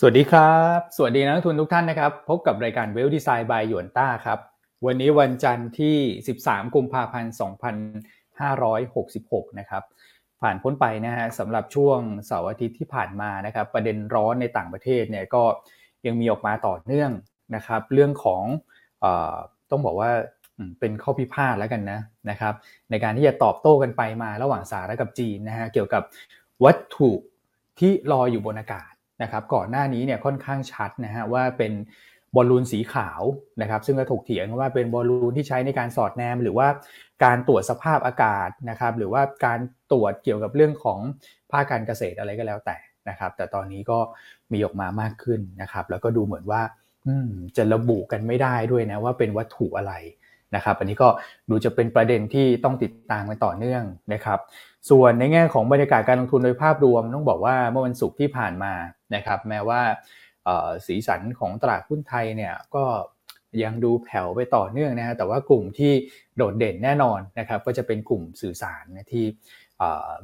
สวัสดีครับ สวัสดีนักทุนทุกท่านนะครับ พบกับรายการเวลดีไซน์บายหยวนต้าครับ วันนี้วันจันทร์ที่ 13 กุมภาพันธ์ 2566 นะครับ ผ่านพ้นไปนะฮะสำหรับช่วงเสาร์อาทิตย์ที่ผ่านมานะครับ ประเด็นร้อนในต่างประเทศเนี่ยก็ยังมีออกมาต่อเนื่องนะครับ เรื่องของอต้องบอกว่าเป็นข้อพิพาทแล้วกันนะนะครับ ในการที่จะตอบโต้กันไปมาระหว่างสหรัฐกับจีนนะฮะเกี่ยวกับวัตถุที่ลอยอยู่บนอากาศ นะครับก่อนหน้านี้เนี่ยค่อนข้างชัดนะฮะว่าเป็นบอลลูนสีขาวนะครับซึ่งก็ถกเถียงว่าเป็นบอลลูนที่ใช้ในการสอดแนม หรือว่าการตรวจสภาพอากาศนะครับหรือว่าการตรวจเกี่ยวกับเรื่องของภาคการเกษตรอะไรก็แล้วแต่นะครับแต่ตอนนี้ก็มีออกมามากขึ้นนะครับแล้วก็ดูเหมือนว่าจะระบุกันไม่ได้ด้วยนะว่าเป็นวัตถุอะไร นะครับอันนี้ก็ดูจะเป็นประเด็นที่ต้องติดตามกันต่อเนื่องนะครับ ส่วนในแง่ของบรรยากาศการลงทุนโดยภาพรวมต้องบอกว่าเมื่อวันศุกร์ที่ผ่านมานะครับ แม้ว่าสีสันของตลาดหุ้นไทยเนี่ยก็ยังดูแผ่วไปต่อเนื่องนะฮะแต่ว่ากลุ่มที่โดดเด่นแน่นอนนะครับ ก็จะเป็นกลุ่มสื่อสารนะที่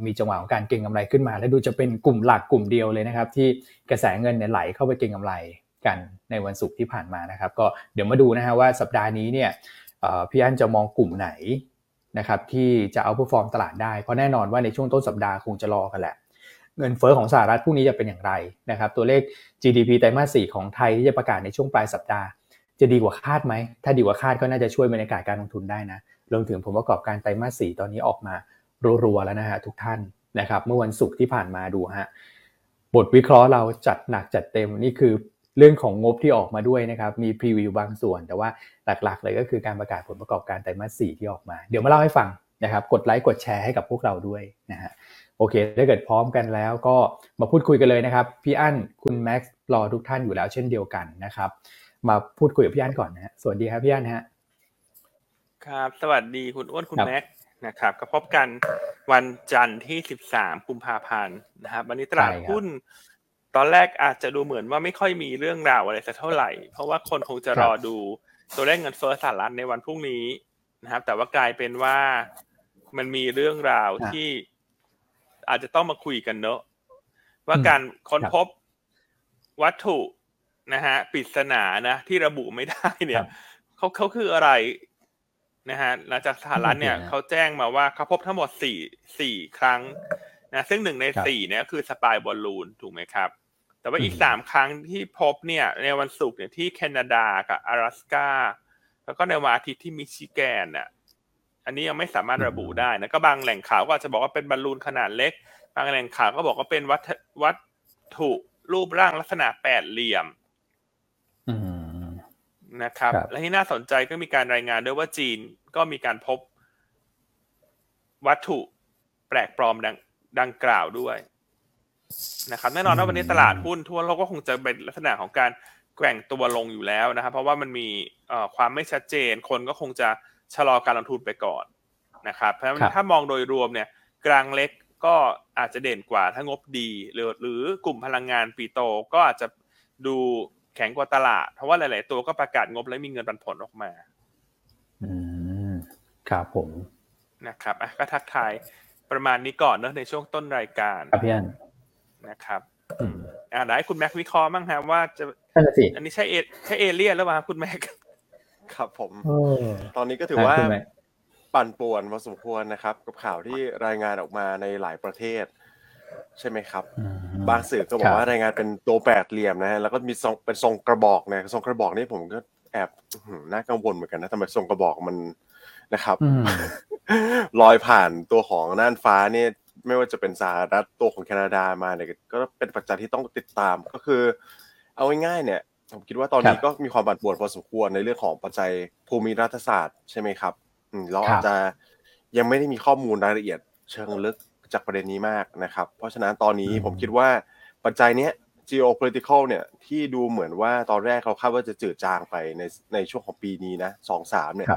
มีจังหวะของการเก็งกำไรขึ้นมา และดูจะเป็นกลุ่มหลักกลุ่มเดียวเลยนะครับ ที่กระแสเงินไหลเข้าไปเก็งกำไรกันในวันศุกร์ที่ผ่านมานะครับ ก็เดี๋ยวมาดูนะฮะว่าสัปดาห์นี้เนี่ย พี่อันจะมองกลุ่มไหนนะครับที่จะเอาผู้ฟอร์มตลาดได้ เพราะแน่นอนว่าในช่วงต้นสัปดาห์คงจะรอกันแหละ เงินเฟอ้อของสหรัฐพรุ่งนี้จะเป็นอย่างไรนะครับตัวเลข GDP ไตรมาส 4 ของไทยที่จะประกาศในช่วงปลายสัปดาห์ จะดีกว่าคาดไหม ถ้าดีกว่าคาดก็น่าจะช่วยบรรยากาศการลงทุนได้นะรวมถึงผมประกอบการไตรมาส 4 ตอนนี้ออกมารัวๆแล้วนะฮะทุกท่านนะครับเมื่อวันศุกร์ที่ผ่านมาดูฮะบทวิเคราะห์เราจัดหนักจัดเต็มนี่คือ เรื่องของงบที่ออกมาด้วยนะครับ มีพรีวิวบางส่วน แต่ว่าหลักๆ เลยก็คือการประกาศผลประกอบการไตรมาส4ที่ออกมา เดี๋ยวมาเล่าให้ฟังนะครับ กดไลค์กดแชร์ให้กับพวกเราด้วยนะฮะโอเค ถ้าเกิดพร้อมกันแล้วก็มาพูดคุยกันเลยนะครับ พี่อั้นคุณแม็กซ์รอทุกท่านอยู่แล้วเช่นเดียวกันนะครับ มาพูดคุยกับพี่อั้นก่อนนะฮะสวัสดีครับพี่อั้นฮะครับ สวัสดีคุณอ้วนคุณแม็กซ์นะครับก็พบกันวันจันทร์ที่ 13 กุมภาพันธ์นะครับ วันนี้ตลาดหุ้น ตอนแรกอาจจะดูเหมือนว่าไม่ค่อยมีเรื่องราวอะไรสักเท่าไหร่ เพราะว่าคนคงจะรอดูตัวเลขเงินเฟ้อสหรัฐในวันพรุ่งนี้นะครับ แต่ว่ากลายเป็นว่ามันมีเรื่องราวที่อาจจะต้องมาคุยกันเนอะว่าการค้นพบวัตถุนะฮะปริศนานะที่ระบุไม่ได้เนี่ยเขาเขาคืออะไรนะฮะหลังจากสหรัฐเนี่ยเขาแจ้งมาว่าเขาพบทั้งหมดสี่สี่ครั้งนะซึ่งหนึ่งในสี่เนี่ยคือ spy balloon ถูกไหมครับ แต่ว่าอีกสามครั้งที่พบเนี่ย ในวันศุกร์เนี่ยที่แคนาดากับอลาสกาแล้วก็ในวันอาทิตย์ที่มิชิแกนเนี่ยอันนี้ยังไม่สามารถระบุได้นะก็บางแหล่งข่าวก็อาจจะบอกว่าเป็นบอลลูนขนาดเล็ก บางแหล่งข่าวก็บอกว่าเป็นวัตวัตถุรูปร่างลักษณะแปดเหลี่ยมนะครับ และที่น่าสนใจก็มีการรายงานด้วยว่าจีนก็มีการพบ วัตถุแปลกปลอมดังดังกล่าวด้วย นะครับแน่นอนว่าวันนี้ตลาดหุ้นทั่วโลกก็คงจะเป็นลักษณะของการแกว่งตัวลงอยู่แล้วนะครับเพราะว่ามันมีความไม่ชัดเจน คนก็คงจะชะลอการลงทุนไปก่อนนะครับเพราะฉะนั้นถ้ามองโดยรวมเนี่ยกลางเล็กก็อาจจะเด่นกว่าถ้างบดี หรือหรือกลุ่มพลังงานปีโตก็อาจจะดูแข็งกว่าตลาด เพราะว่าหลาย ๆ ตัวก็ประกาศงบและมีเงินปันผลออกมา อืมครับผมนะครับอะก็ทักทายประมาณนี้ก่อนเนอะในช่วงต้นรายการครับพี่อัน นะครับอ่าไหนคุณแม็กวิเคราะห์บ้างฮะว่าจะอันนี้ใช่เอใช่เอเลี่ยนหรือเปล่าคุณแม็กครับผมตอนนี้ก็ถือว่าปั่นป่วนพอสมควรนะครับ กับข่าวที่รายงานออกมาในหลายประเทศ ใช่ไหมครับ บางสื่อก็บอกว่ารายงานเป็นตัวแปดเหลี่ยมนะฮะแล้วก็มีทรงเป็นทรงกระบอกนะทรงกระบอกนี่ผมก็แอบน่ากังวลเหมือนกันนะทำไมทรงกระบอกมันนะครับลอยผ่านตัวของน่านฟ้าเนี่ย ไม่ว่าจะเป็นสหรัฐตัวของแคนาดามาเนี่ยก็เป็นปัจจัยที่ต้องติดตามก็คือ เอาง่ายๆเนี่ยผมคิดว่าตอนนี้ก็มีความบั่นป่วนพอสมควรในเรื่องของปัจจัยภูมิรัฐศาสตร์ใช่ไหมครับเราอาจจะยังไม่ได้มีข้อมูลรายละเอียดเชิงลึกจากประเด็นนี้มากนะครับ เพราะฉะนั้นตอนนี้ผมคิดว่าปัจจัยเนี้ย geopolitical เนี่ยที่ดูเหมือนว่าตอนแรกเราคาดว่าจะจืดจางไปในในช่วงของปีนี้นะสองสามเนี่ย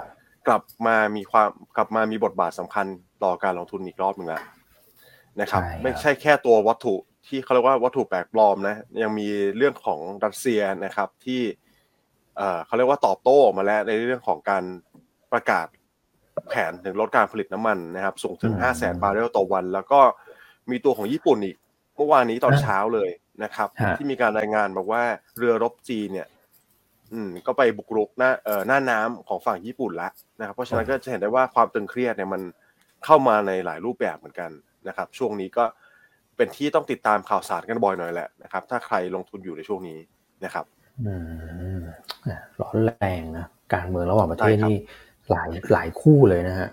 กลับมามีความกลับมามีบทบาทสำคัญต่อการลงทุนอีกรอบหนึ่งแล้ว นะครับ ไม่ใช่แค่ตัววัตถุที่เขาเรียกว่าวัตถุแปลกปลอมนะ ยังมีเรื่องของรัสเซียนะครับที่เขาเรียกว่าตอบโต้มาแล้วในเรื่องของการประกาศแผนถึงลดการผลิตน้ำมันนะครับ สูงถึง 5 0 0แสนบาร์เรลต่อวัน แล้วก็มีตัวของญี่ปุ่นอีก เมื่อวานนี้ตอนเช้าเลยนะครับ ที่มีการรายงานบอกว่าเรือรบจีนเนี่ย อืม ก็ไปบุกรุกหน้าเอ่อหน้าน้ำของฝั่งญี่ปุ่นแล้วนะครับ เพราะฉะนั้นก็จะเห็นได้ว่าความตึงเครียดเนี่ยมันเข้ามาในหลายรูปแบบเหมือนกัน นะครับ ช่วงนี้ก็เป็นที่ต้องติดตามข่าวสารกันบ่อยหน่อยแหละนะครับ ถ้าใครลงทุนอยู่ในช่วงนี้นะครับอืมร้อนแรงนะการเมืองระหว่างประเทศนี่หลายหลายคู่เลยนะฮะ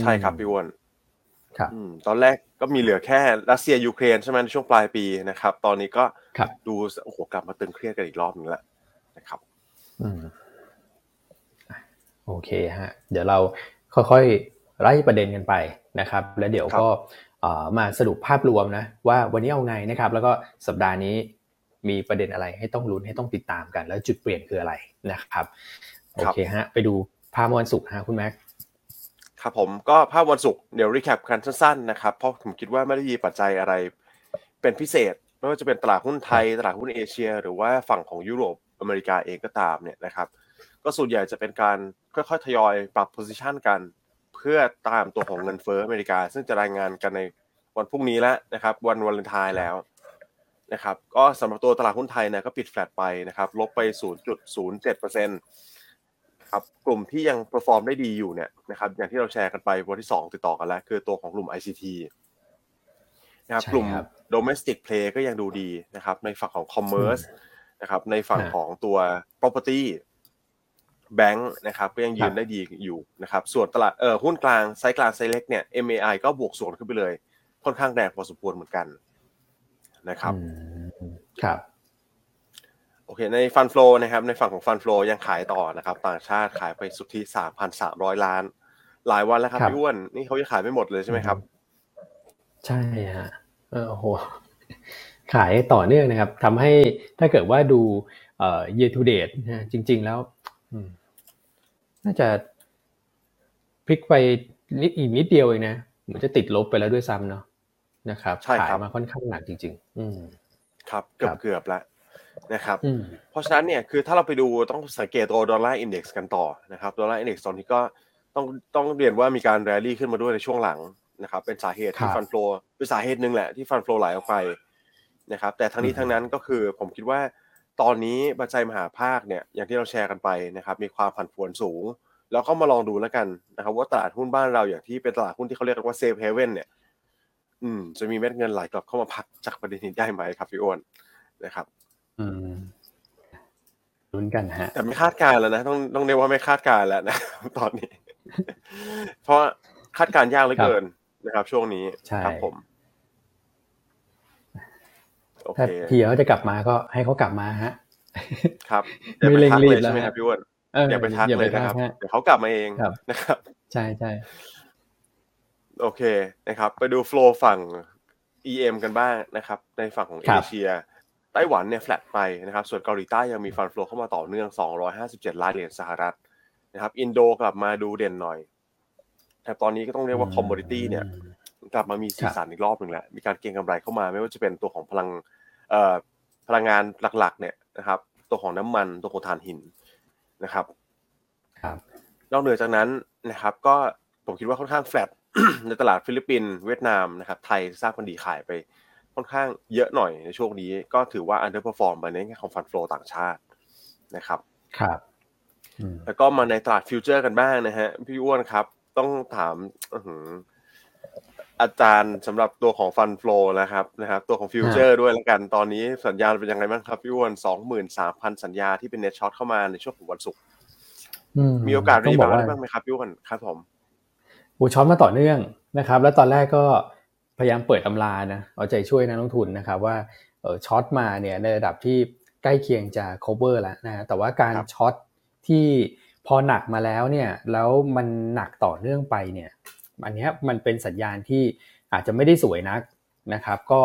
ใช่ครับพี่วอนครับตอนแรกก็มีเหลือแค่รัสเซียยูเครนใช่ไหมในช่วงปลายปีนะครับ ตอนนี้ก็ดูโอ้โหกลับมาตึงเครียดกันอีกรอบนึงแล้วนะครับอืมโอเคฮะ เดี๋ยวเราค่อยๆ ไล่ประเด็นกันไปนะครับ แล้วเดี๋ยวก็มาสรุปภาพรวมนะว่าวันนี้เอาไงนะครับ แล้วก็สัปดาห์นี้มีประเด็นอะไรให้ต้องลุ้นให้ต้องติดตามกัน แล้วจุดเปลี่ยนคืออะไรนะครับโอเคฮะ ไปดูภาพวันศุกร์ฮะคุณแม็กครับผมก็ภาพวันศุกร์เดี๋ยว recap กันสั้นๆนะครับเพราะผมคิดว่าไม่ได้มีปัจจัยอะไร เป็นพิเศษไม่ว่าจะเป็นตลาดหุ้นไทยตลาดหุ้นเอเชีย หรือว่าฝั่งของยุโรปอเมริกาเองก็ตามเนี่ยนะครับ ก็ส่วนใหญ่จะเป็นการค่อยๆทยอยปรับ position กันเพื่อตามตัวของเงินเฟ้ออเมริกา ซึ่งจะรายงานกันในวันพรุ่งนี้แล้วนะครับ วันวาเลนไทน์แล้วนะครับก็สำหรับตัวตลาดหุ้นไทยเนี่ยก็ปิดแฟลตไปนะครับลบไป 0.07%ครับกลุ่มที่ยัง perform ได้ดีอยู่เนี่ยนะครับอย่างที่เราแชร์กันไปวันที่ 2 ติดต่อกันแล้ว คือตัวของกลุ่ม ICT นะครับกลุ่ม domestic play ก็ยังดูดีนะครับในฝั่งของ commerce นะครับในฝั่งของตัว property bank นะครับก็ยังยืนได้ดีอยู่นะครับส่วนตลาดเออหุ้นกลางไซส์กลางไซส์เล็กเนี่ย MAI ก็บวกส่วนขึ้นไปเลย ค่อนข้างแรงพอสมควรเหมือนกันนะครับครับโอเคในฟันฟลอนะครับในฝั่งของฟันฟลอยังขายต่อนะครับต่างชาติขายไปสุทธิสามพันสามร้อยล้าน หลายวันแล้วครับพี่อ้วนนี่เขาจะขายไม่หมดเลยใช่ไหมครับ ใช่ฮะเออโหขายต่อเนื่องนะครับทำให้ถ้าเกิดว่าดูเอ่อ year to date นะจริง ๆ แล้ว น่าจะพลิกไปนิดอีกนิดเดียวเองนะเหมือนจะติดลบไปแล้วด้วยซ้ำเนาะนะครับขายมาค่อนข้างหนักจริง ๆ อืมครับเกือบเกือบแล้วนะครับ เพราะฉะนั้นเนี่ยคือถ้าเราไปดูต้องสังเกตตัว dollar index กันต่อนะครับ dollar index ตอนนี้ก็ต้องต้องเรียนว่ามีการแรลลี่ขึ้นมาด้วยในช่วงหลังนะครับ เป็นสาเหตุที่ fund flow เป็นสาเหตุหนึ่งแหละที่ fund flow ไหลออกไปนะครับ แต่ทั้งนี้ทั้งนั้นก็คือผมคิดว่า ตอนนี้ปัจจัยมหภาคเนี่ยอย่างที่เราแชร์กันไปนะครับมีความผันผวนสูง แล้วก็มาลองดูแล้วกันนะครับว่าตลาดหุ้นบ้านเราอย่างที่เป็นตลาดหุ้นที่เขาเรียกว่าเซฟเฮเว่นเนี่ยอืมจะมีเม็ดเงินไหลกลับเข้ามาพักจากประเด็นนี้ได้ไหมครับพี่อ้วนนะครับ อืมลุ้นกันฮะ แต่ไม่คาดการแล้วนะต้องต้องเรียกว่าไม่คาดการแล้วนะตอนนี้ เพราะคาดการยากเหลือเกินนะครับ ช่วงนี้ครับผม ถ้าพี่เขาจะกลับมาก็ให้เขากลับมาฮะ ครับไม่เร่งรีบใช่ไหมครับพี่อ้วนอย่าไปทักเลยนะครับเดี๋ยวเขากลับมาเองนะครับ ใช่ใช่โอเคนะครับ ไปดู flow ฝั่ง EM กันบ้างนะครับ ในฝั่งของเอเชียไต้หวันเนี่ยแฟลตไปนะครับ ส่วนเกาหลีใต้ยังมี fund flow เข้ามาต่อเนื่อง 257 ล้านเหรียญสหรัฐนะครับ อินโดกลับมาดูเด่นหน่อยแต่ตอนนี้ก็ต้องเรียกว่า commodity เนี่ย กลับมามีสีสันอีกรอบหนึ่งแล้วมีการเก็งกำไรเข้ามาไม่ว่าจะเป็นตัวของพลังเอ่อพลังงานหลักๆ เนี่ยนะครับ ตัวของน้ำมันตัวของถ่านหินนะครับครับนอกเหนือจากนั้นนะครับก็ผมคิดว่าค่อนข้างแฟลตในตลาดฟิลิปปินส์เวียดนามนะครับไทยทราบกันดีขายไปค่อนข้างเยอะหน่อยในช่วงนี้ ก็ถือว่า underperform ไปในแง่ของ fund flow ต่างชาตินะครับครับแล้วก็มาในตลาด future กันบ้างนะฮะพี่อ้วนครับ ต้องถาม อาจารย์สำหรับตัวของ fund flow นะครับนะครับ ตัวของ future ด้วยแล้วกันตอนนี้สัญญาณเป็นยังไงบ้างครับพี่อ้วนสองหมื่นสามพันสัญญาที่เป็น net short เข้ามาในช่วงของวันศุกร์มีโอกาส rebound ได้บ้างไหมครับพี่อ้วนครับผมโอ้ short มาต่อเนื่องนะครับ แล้วตอนแรกก็พยายามเปิดตำรานะเอาใจช่วยนักลงทุนนะครับว่าเออ short มาเนี่ยในระดับที่ใกล้เคียงจะ cover แล้วนะแต่ว่าการ short ที่พอหนักมาแล้วเนี่ยแล้วมันหนักต่อเนื่องไปเนี่ย อันนี้มันเป็นสัญญาณที่อาจจะไม่ได้สวยนักนะครับ ก็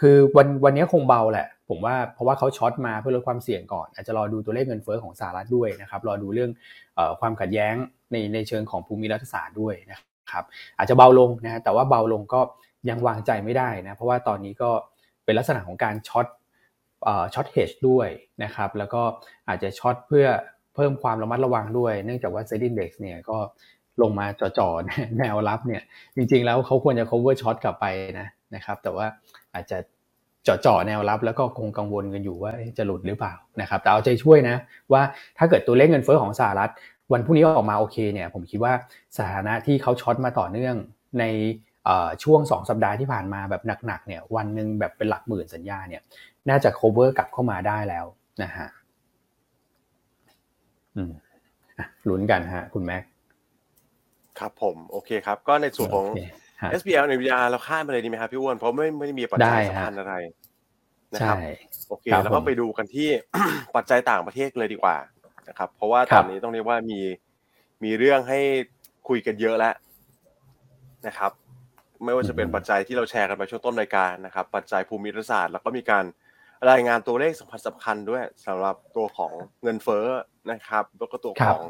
คือวันวันนี้คงเบาแหละ ผมว่าเพราะว่าเขาช็อตมาเพื่อลดความเสี่ยงก่อน อาจจะรอดูตัวเลขเงินเฟ้อของสหรัฐด้วยนะครับรอดูเรื่องอความขัดแย้งในในเชิงของภูมิรัฐศาสตร์ด้วยนะครับ อาจจะเบาลงนะแต่ว่าเบาลงก็ยังวางใจไม่ได้นะเพราะว่าตอนนี้ก็เป็นลักษณะของการช็อตช็อตเฮดด้วยนะครับแล้วก็อาจจะ short เพื่อเพิ่มความระมัดระวังด้วย เนื่องจากว่า SET Index เนี่ยก็ ลงมาจ่อๆแนวรับเนี่ย จริงๆแล้วเขาควรจะ cover ช็อตกลับไปนะนะครับ แต่ว่าอาจจะเจาะแนวรับแล้วก็คงกังวลกันอยู่ว่าจะหลุดหรือเปล่านะครับแต่เอาใจช่วยนะ ว่าถ้าเกิดตัวเลขเงินเฟ้อของสหรัฐ วันพรุ่งนี้ออกมาโอเคเนี่ย ผมคิดว่าสถานะที่เขา short มาต่อเนื่องในช่วง 2 สัปดาห์ที่ผ่านมาแบบหนักๆเนี่ยวันหนึ่งแบบเป็นหลักหมื่นสัญญาเนี่ยน่าจะ cover กลับเข้ามาได้แล้วนะฮะอืมลุ้นกันฮะคุณแม็ก ครับผมโอเคครับ ก็ในส่วนของ SBL ใน VR เราข้ามไปเลยดีไหมครับพี่อ้วนเพราะไม่ไม่ได้มีปัจจัยสำคัญอะไรนะครับโอเคแล้วก็ไปดูกันที่ปัจจัยต่างประเทศเลยดีกว่านะครับ เพราะว่าตอนนี้ต้องเรียกว่ามีมีเรื่องให้คุยกันเยอะแล้วนะครับ ไม่ว่าจะเป็นปัจจัยที่เราแชร์กันไปช่วงต้นรายการนะครับ ปัจจัยภูมิรัฐศาสตร์แล้วก็มีการรายงานตัวเลขสำคัญสำคัญด้วยสำหรับตัวของเงินเฟ้อนะครับ แล้วก็ตัวของ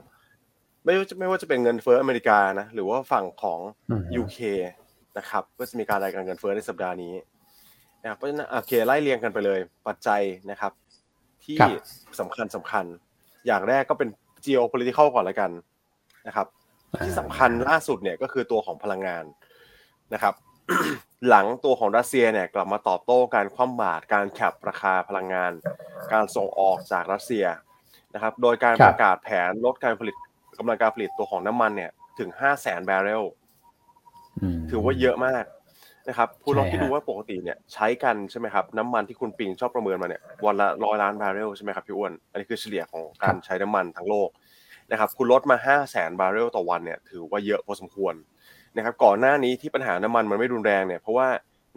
ไม่ว่าจะไม่ว่าจะเป็นเงินเฟ้ออเมริกานะหรือว่าฝั่งของ UK นะครับก็จะมีการรายงานเงินเฟ้อในสัปดาห์นี้นะครับเพราะฉะนั้นโอเคไล่เรียงกันไปเลย ปัจจัยนะครับ ที่สำคัญสำคัญ อย่างแรกก็เป็น geopolitical ก่อนละกันนะครับ ที่สำคัญล่าสุดเนี่ยก็คือตัวของพลังงานนะครับ หลังตัวของรัสเซียเนี่ยกลับมาตอบโต้การคว่ำบาตรการ cap ราคาพลังงาน การส่งออกจากรัสเซียนะครับ โดยการประกาศแผนลดการผลิต กำลังการผลิตตัวของน้ำมันเนี่ยถึงห้าแสนบาร์เรลถือว่าเยอะมากนะครับคุณลองคิดดูว่าปกติเนี่ยใช้กันใช่ไหมครับน้ำมันที่คุณปิงชอบประเมินมาเนี่ยวันละร้อยล้านบาร์เรลใช่ไหมครับพี่อ้วนอันนี้คือเฉลี่ยของการใช้น้ำมันทั้งโลกนะครับคุณลดมาห้าแสนบาร์เรลต่อวันเนี่ยถือว่าเยอะพอสมควรนะครับก่อนหน้านี้ที่ปัญหาน้ำมันมันไม่รุนแรงเนี่ยเพราะว่า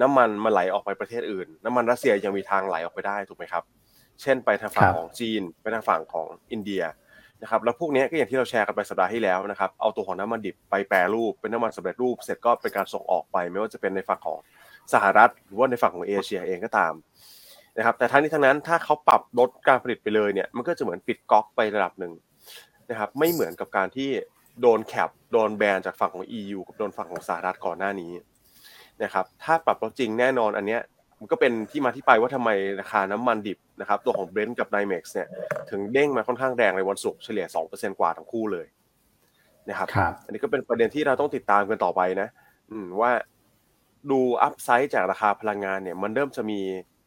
น้ำมันมันไหลออกไปประเทศอื่น น้ำมันรัสเซียยังมีทางไหลออกไปได้ถูกไหมครับ เช่นไปทางฝั่งของจีน ไปทางฝั่งของอินเดีย นะครับแล้วพวกนี้ก็อย่างที่เราแชร์กันไปสัปดาห์ที่แล้วนะครับเอาตัวของน้ำมันดิบไปแปรรูปเป็นน้ำมันสำเร็จรูป เสร็จก็เป็นการส่งออกไป ไม่ว่าจะเป็นในฝั่งของสหรัฐ หรือว่าในฝั่งของเอเชียเองก็ตามนะครับแต่ทั้งนี้ทั้งนั้นถ้าเขาปรับลดการผลิตไปเลยเนี่ยมันก็จะเหมือนปิดก๊อกไประดับหนึ่งนะครับไม่เหมือนกับการที่โดน cap โดนแบนจากฝั่งของ EU กับโดนฝั่งของสหรัฐก่อนหน้านี้นะครับถ้าปรับลดจริงแน่นอนอันเนี้ย มันก็เป็นที่มาที่ไปว่าทำไมราคาน้ำมันดิบนะครับตัวของ Brent กับ NYMEX เนี่ยถึงเด้งมาค่อนข้างแรงในวันศุกร์เฉลี่ย 2%กว่าทั้งคู่เลยนะครับอันนี้ก็เป็นประเด็นที่เราต้องติดตามกันต่อไปนะว่าดู upside จากราคาพลังงานเนี่ย มันเริ่มจะมี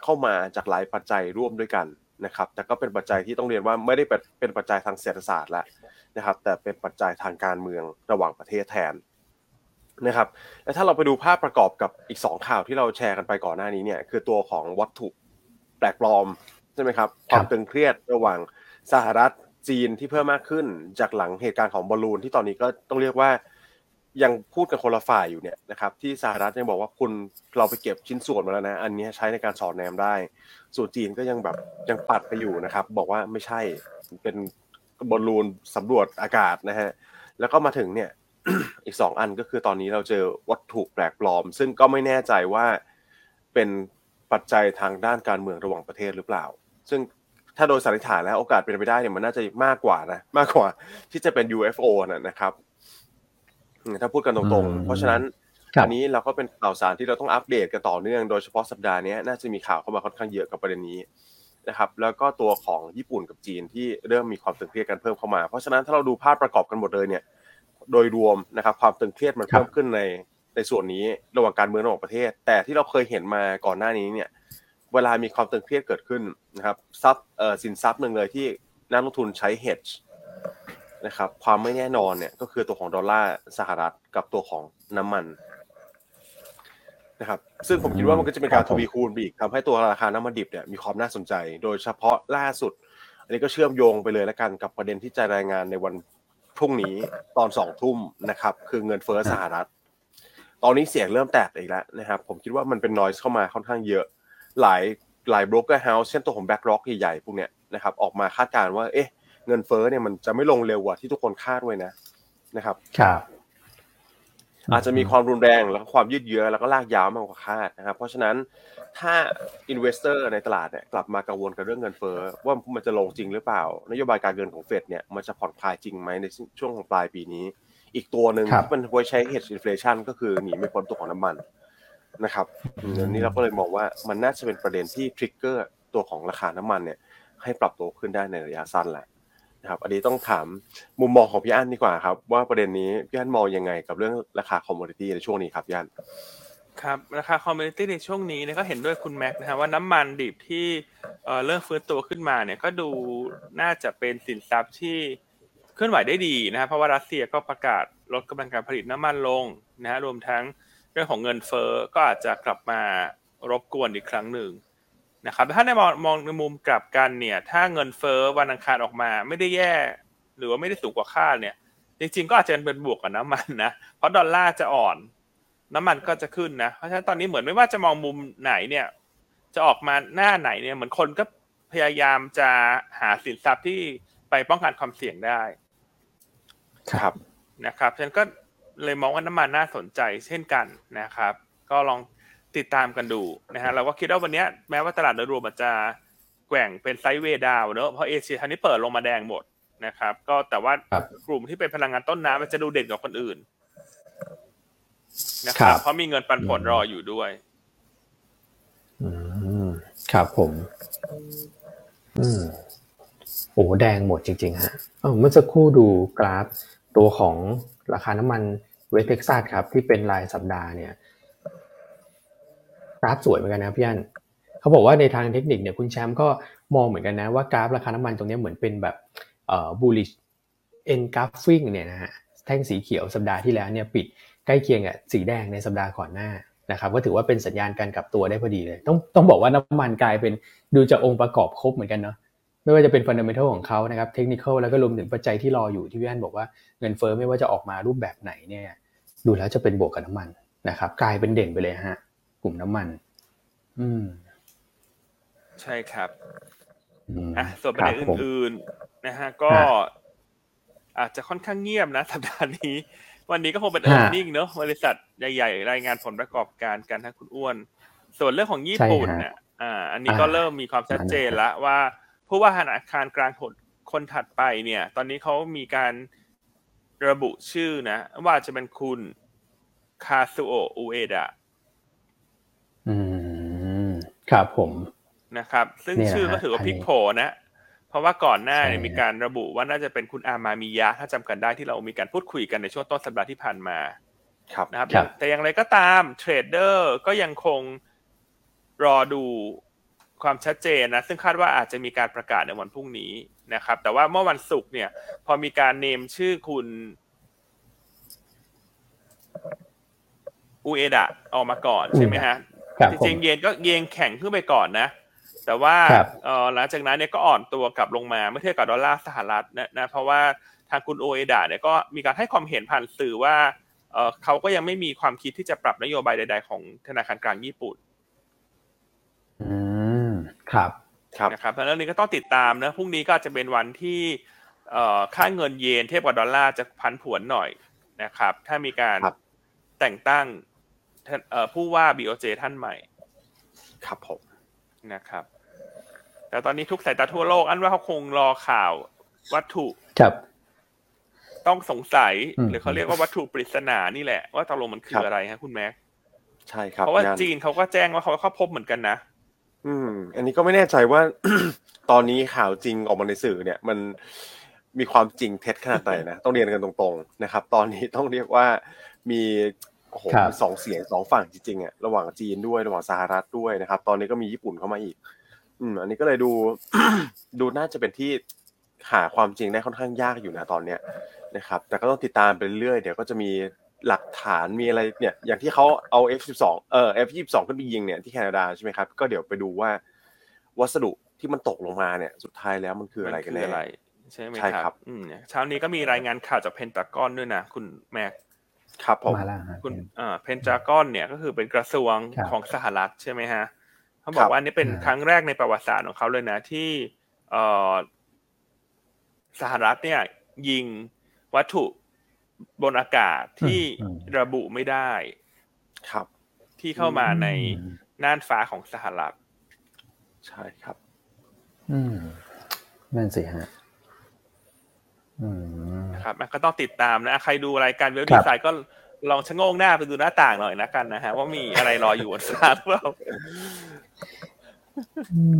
เข้ามาจากหลายปัจจัยร่วมด้วยกันนะครับ แต่ก็เป็นปัจจัยที่ต้องเรียนว่าไม่ได้เป็นปัจจัยทางเศรษฐศาสตร์แล้วนะครับ แต่เป็นปัจจัยทางการเมืองระหว่างประเทศแทน นะครับและถ้าเราไปดูภาพประกอบกับอีก 2 ข่าวที่เราแชร์กันไปก่อนหน้านี้เนี่ยคือตัวของวัตถุแปลกปลอมใช่ไหมครับความตึงเครียดระหว่างสหรัฐจีนที่เพิ่มมากขึ้น จากหลังเหตุการณ์ของบอลลูนที่ตอนนี้ก็ต้องเรียกว่ายังพูดกันคนละฝ่ายอยู่เนี่ยนะครับที่สหรัฐยังบอกว่าคุณเราไปเก็บชิ้นส่วนมาแล้วนะ อันนี้ใช้ในการสอดแนมได้ ส่วนจีนก็ยังแบบยังปัดไปอยู่นะครับ บอกว่าไม่ใช่เป็นบอลลูนสำรวจอากาศนะฮะแล้วก็มาถึงเนี่ย อีกสองอันก็คือตอนนี้เราเจอวัตถุแปลกปลอม ซึ่งก็ไม่แน่ใจว่าเป็นปัจจัยทางด้านการเมืองระหว่างประเทศหรือเปล่า ซึ่งถ้าโดยสันนิษฐานแล้วโอกาสเป็นไปได้เนี่ยมันน่าจะมากกว่านะมากกว่าที่จะเป็น UFO นะครับ ถ้าพูดกันตรงๆ เพราะฉะนั้นอันนี้เราก็เป็นข่าวสารที่เราต้องอัปเดตกันต่อเนื่องโดยเฉพาะสัปดาห์นี้น่าจะมีข่าวเข้ามาค่อนข้างเยอะกับประเด็นนี้นะครับ แล้วก็ตัวของญี่ปุ่นกับจีนที่เริ่มมีความตึงเครียดกันเพิ่มเข้ามา เพราะฉะนั้นถ้าเราดูภาพประกอบกันหมดเลยเนี่ย โดยรวมนะครับ ความตึงเครียดมันเพิ่มขึ้นในในส่วนนี้ระหว่างการเมืองระหว่างประเทศ แต่ที่เราเคยเห็นมาก่อนหน้านี้เนี่ย เวลามีความตึงเครียดเกิดขึ้นนะครับซับเอ่อสินทรัพย์หนึ่งเลยที่นักลงทุนใช้ hedge นะครับ ความไม่แน่นอนเนี่ยก็คือตัวของดอลลาร์สหรัฐกับตัวของน้ำมันนะครับ ซึ่งผมคิดว่ามันก็จะเป็นการทวีคูณไปอีกทำให้ตัวราคาน้ำมันดิบเนี่ยมีความน่าสนใจ โดยเฉพาะล่าสุด อันนี้ก็เชื่อมโยงไปเลยแล้วกันกับประเด็นที่จะรายงานในวัน พรุ่งนี้ตอนสองทุ่มนะครับ คือเงินเฟ้อสหรัฐ ตอนนี้เสียงเริ่มแตกอีกแล้วนะครับ ผมคิดว่ามันเป็น noise เข้ามาค่อนข้างเยอะ หลายหลาย broker house เช่นตัวของ BlackRock ใหญ่ๆพวกเนี้ยนะครับ ออกมาคาดการณ์ว่า เอ๊ะ เงินเฟ้อเนี่ยมันจะไม่ลงเร็วกว่าที่ทุกคนคาดไว้นะ นะครับ ครับ อาจจะมีความรุนแรงแล้วก็ความยืดเยื้อแล้วก็ลากยาวมากกว่าคาดนะครับ เพราะฉะนั้นถ้า investor ในตลาดเนี่ยกลับมากังวลกับเรื่องเงินเฟ้อว่ามันจะลงจริงหรือเปล่า นโยบายการเงินของเฟดเนี่ยมันจะผ่อนคลายจริงไหมในช่วงของปลายปีนี้ อีกตัวหนึ่งที่มันไว้ใช้ hedge inflation ก็คือหนีไม่พ้นตัวของน้ำมันนะครับอันนี้เราก็เลยมองว่ามันน่าจะเป็นประเด็นที่ triggerตัวของราคาน้ำมันเนี่ยให้ปรับตัวขึ้นได้ในระยะสั้นแหละ นะครับอันนี้ต้องถามมุมมองของพี่อั้นดีกว่าครับ ว่าประเด็นนี้พี่อั้นมองยังไงกับเรื่องราคา commodity ในช่วงนี้ครับพี่อั้นครับราคา commodity ในช่วงนี้เนี่ยก็เห็นด้วยคุณแม็กนะฮะว่าน้ำมันดิบที่เอ่อเริ่มฟื้นตัวขึ้นมาเนี่ยก็ดูน่าจะเป็นสินทรัพย์ที่เคลื่อนไหวได้ดีนะฮะเพราะว่ารัสเซียก็ประกาศลดกำลังการผลิตน้ำมันลงนะฮะรวมทั้งเรื่องของเงินเฟ้อก็อาจจะกลับมารบกวนอีกครั้งหนึ่ง นะครับถ้าในมองมองในมุมกลับกันเนี่ย ถ้าเงินเฟ้อวันอังคารออกมา ไม่ได้แย่ หรือว่าไม่ได้สูงกว่าคาดเนี่ย จริงๆ ก็อาจจะเป็นบวกกับน้ำมันนะ เพราะดอลลาร์จะอ่อน น้ำมันก็จะขึ้นนะ เพราะฉะนั้นตอนนี้เหมือนไม่ว่าจะมองมุมไหนเนี่ย จะออกมาหน้าไหนเนี่ยเหมือนคนก็พยายามจะหาสินทรัพย์ที่ไปป้องกันความเสี่ยงได้ ครับนะครับฉะนั้นก็เลยมองว่าน้ำมันน่าสนใจเช่นกันนะครับ ก็ลอง ติดตามกันดูนะฮะเราก็คิดว่าวันนี้แม้ว่าตลาดโดยรวมมันจะแกว่งเป็นไซด์เวย์ดาวเนอะเพราะเอเชียทันนี้เปิดลงมาแดงหมดนะครับ ก็แต่ว่ากลุ่มที่เป็นพลังงานต้นน้ำมันจะดูเด่นกว่าคนอื่นนะครับ เพราะมีเงินปันผลรออยู่ด้วยอืมครับผม อืมโอ้แดงหมดจริง ๆ ฮะเออเมื่อสักครู่ดูกราฟตัวของราคาน้ำมัน West Texas ครับ ที่เป็นรายสัปดาห์เนี่ยก ราฟสวยเหมือนกันนะพี่อันเขาบอกว่าในทางเทคนิคเนี่ยคุณแชมป์ก็มองเหมือนกันนะว่ากราฟราคาน้ำมันตรงนี้เหมือนเป็นแบบเอ่อ bullish engulfing เนี่ยนะฮะแท่งสีเขียวสัปดาห์ที่แล้วเนี่ยปิดใกล้เคียงกับสีแดงในสัปดาห์ก่อนหน้านะครับก็ถือว่าเป็นสัญญาณการกลับตัวได้พอดีเลย ต้องต้องบอกว่าน้ำมันกลายเป็นดูจะองค์ประกอบครบเหมือนกันเนาะไม่ว่าจะเป็นฟันเดเมทัลของเขานะครับเทคนิคแล้วก็รวมถึงปัจจัยที่รออยู่ที่พี่อันบอกว่าเงินเฟ้อไม่ว่าจะออกมารูปแบบไหนเนี่ยดูแล้วจะเป็นบวกกับน้ำมันนะครับกลายเป็นเด่นไปเลยฮะ ลุ่มน้ำมัน อืม ใช่ครับอืมอะส่วนประเด็นครับผมอื่นๆนะฮะ ก็ฮะอาจจะค่อนข้างเงียบนะสัปดาห์นี้ วันนี้ก็คงเป็นฮะเอ r n ร์ g เนอะบริษัทใหญ่ๆ รายงานผลประกอบการกันทั้งคุณอ้วน ส่วนเรื่องของญี่ปุ่นใช่ฮะเนี่ยอ่า อันนี้ก็อ่าเริ่มมีความชัดเจนแล้วว่าผู้ว่าธนาคารกลางคนคนถัดไปเนี่ย ตอนนี้เขามีการระบุชื่อนะ ว่าจะเป็นคุณคาซูโอะอุเอดะ อืมครับผมนะครับ ซึ่งเนี่ยชื่อก็ฮะถือว่าอันพนี้ลิกโผนะ เพราะว่าก่อนหน้าเนี่ยใช่มีการระบุว่าน่าจะเป็นคุณอามามิยะถ้าจำกันได้ที่เรามีการพูดคุยกันในช่วงต้นสัปดาห์ที่ผ่านมาครับนะครับครับ แต่อย่างไรก็ตาม trader ก็ยังคงรอดูความชัดเจนนะ ซึ่งคาดว่าอาจจะมีการประกาศในวันพรุ่งนี้นะครับ แต่ว่าเมื่อวันศุกร์เนี่ย พอมีการ name ชื่อคุณอุเอดะออกมาก่อนใช่ไหมฮะครับ จผม จริงๆเยนก็เยนแข็งขึ้นไปก่อนนะ แต่ว่าครับเออหลังจากนั้นเนี่ยก็อ่อนตัวกลับลงมาเมื่อเทียบกับดอลลาร์สหรัฐนะนะเพราะว่าทางคุณโอเอดะเนี่ยก็มีการให้ความเห็นผ่านสื่อว่าเออเขาก็ยังไม่มีความคิดที่จะปรับนโยบายใด ๆ ของธนาคารกลางญี่ปุ่น อืม ครับ ครับ นะครับเพราะฉะนั้นนี้ก็ต้องติดตามนะ พรุ่งนี้ก็อาจจะเป็นวันที่เอ่อค่าเงินเยนเทียบกับดอลลาร์จะพันผวนหน่อยนะครับ ถ้ามีการครับแต่งตั้ง ท่านเอ่อผู้ว่า BOJ ท่านใหม่ ครับผมนะครับ แต่ตอนนี้ทุกสายตาทั่วโลก อันว่าเขาคงรอข่าววัตถุครับต้องสงสัยอืมหรือเขาเรียกว่าวัตถุปริศนานี่แหละ ว่าตกลงมันคืออะไรฮะคุณแม็กใช่ครับเพราะว่างั้นจีนเขาก็แจ้งว่าเขาเขาพบเหมือนกันนะ อืม อันนี้ก็ไม่แน่ใจว่า ตอนนี้ข่าวจริงออกมาในสื่อเนี่ย มันมีความจริงเท็จขนาดไหนนะ ต้องเรียนกันตรงๆนะครับ ตอนนี้ต้องเรียกว่ามี โอ้โหครับมีสองเสียงสองฝั่งจริงๆอะระหว่างจีนด้วยระหว่างสหรัฐด้วยนะครับ ตอนนี้ก็มีญี่ปุ่นเข้ามาอีก อืมอันนี้ก็เลยดู ดูน่าจะเป็นที่หาความจริงได้ค่อนข้างยากอยู่นะตอนเนี้ยนะครับ แต่ก็ต้องติดตามไปเรื่อยๆเดี๋ยวก็จะมีหลักฐานมีอะไรเนี่ย อย่างที่เขาเอา F12 เอ่อ F22 ขึ้นไปยิงเนี่ยที่แคนาดาใช่ไหมครับ ก็เดี๋ยวไปดูว่า วัสดุที่มันตกลงมาเนี่ย สุดท้ายแล้วมันคืออะไรกันมัแน่อะไรใช่ไหมใช่คครัรับบอืมเนี่ยเช้านี้ก็มีรายงานข่าวจากเพนตากอนด้วยนะ คุณแม็ก ครับผมมาแล้วฮะคุณอ่าเพนจากอนเนี่ยก็คือเป็นกระทรวงครับของสหรัฐใช่ไหมฮะเขาบครัอกบว่าอันนี้เป็นอ่าครั้งแรกในประวัติศาสตร์ของเขาเลยนะที่เอ่อสหรัฐเนี่ย ยิงวัตถุบนอากาศที่อืมระบุไม่ได้ ครับ ที่เข้ามาในอืมน่านฟ้าของสหรัฐ ใช่ครับ อืมนั่นสิฮะอืม นะครับมันก็ต้องติดตามนะ ใครดูรายการเว็บครัดีบไซน์ก็ลองชะโงงหน้าไปดูหน้าต่างหน่อยนะกันนะฮะว่ามีอะไรรออยู่บนฟ้าหรือเปล่า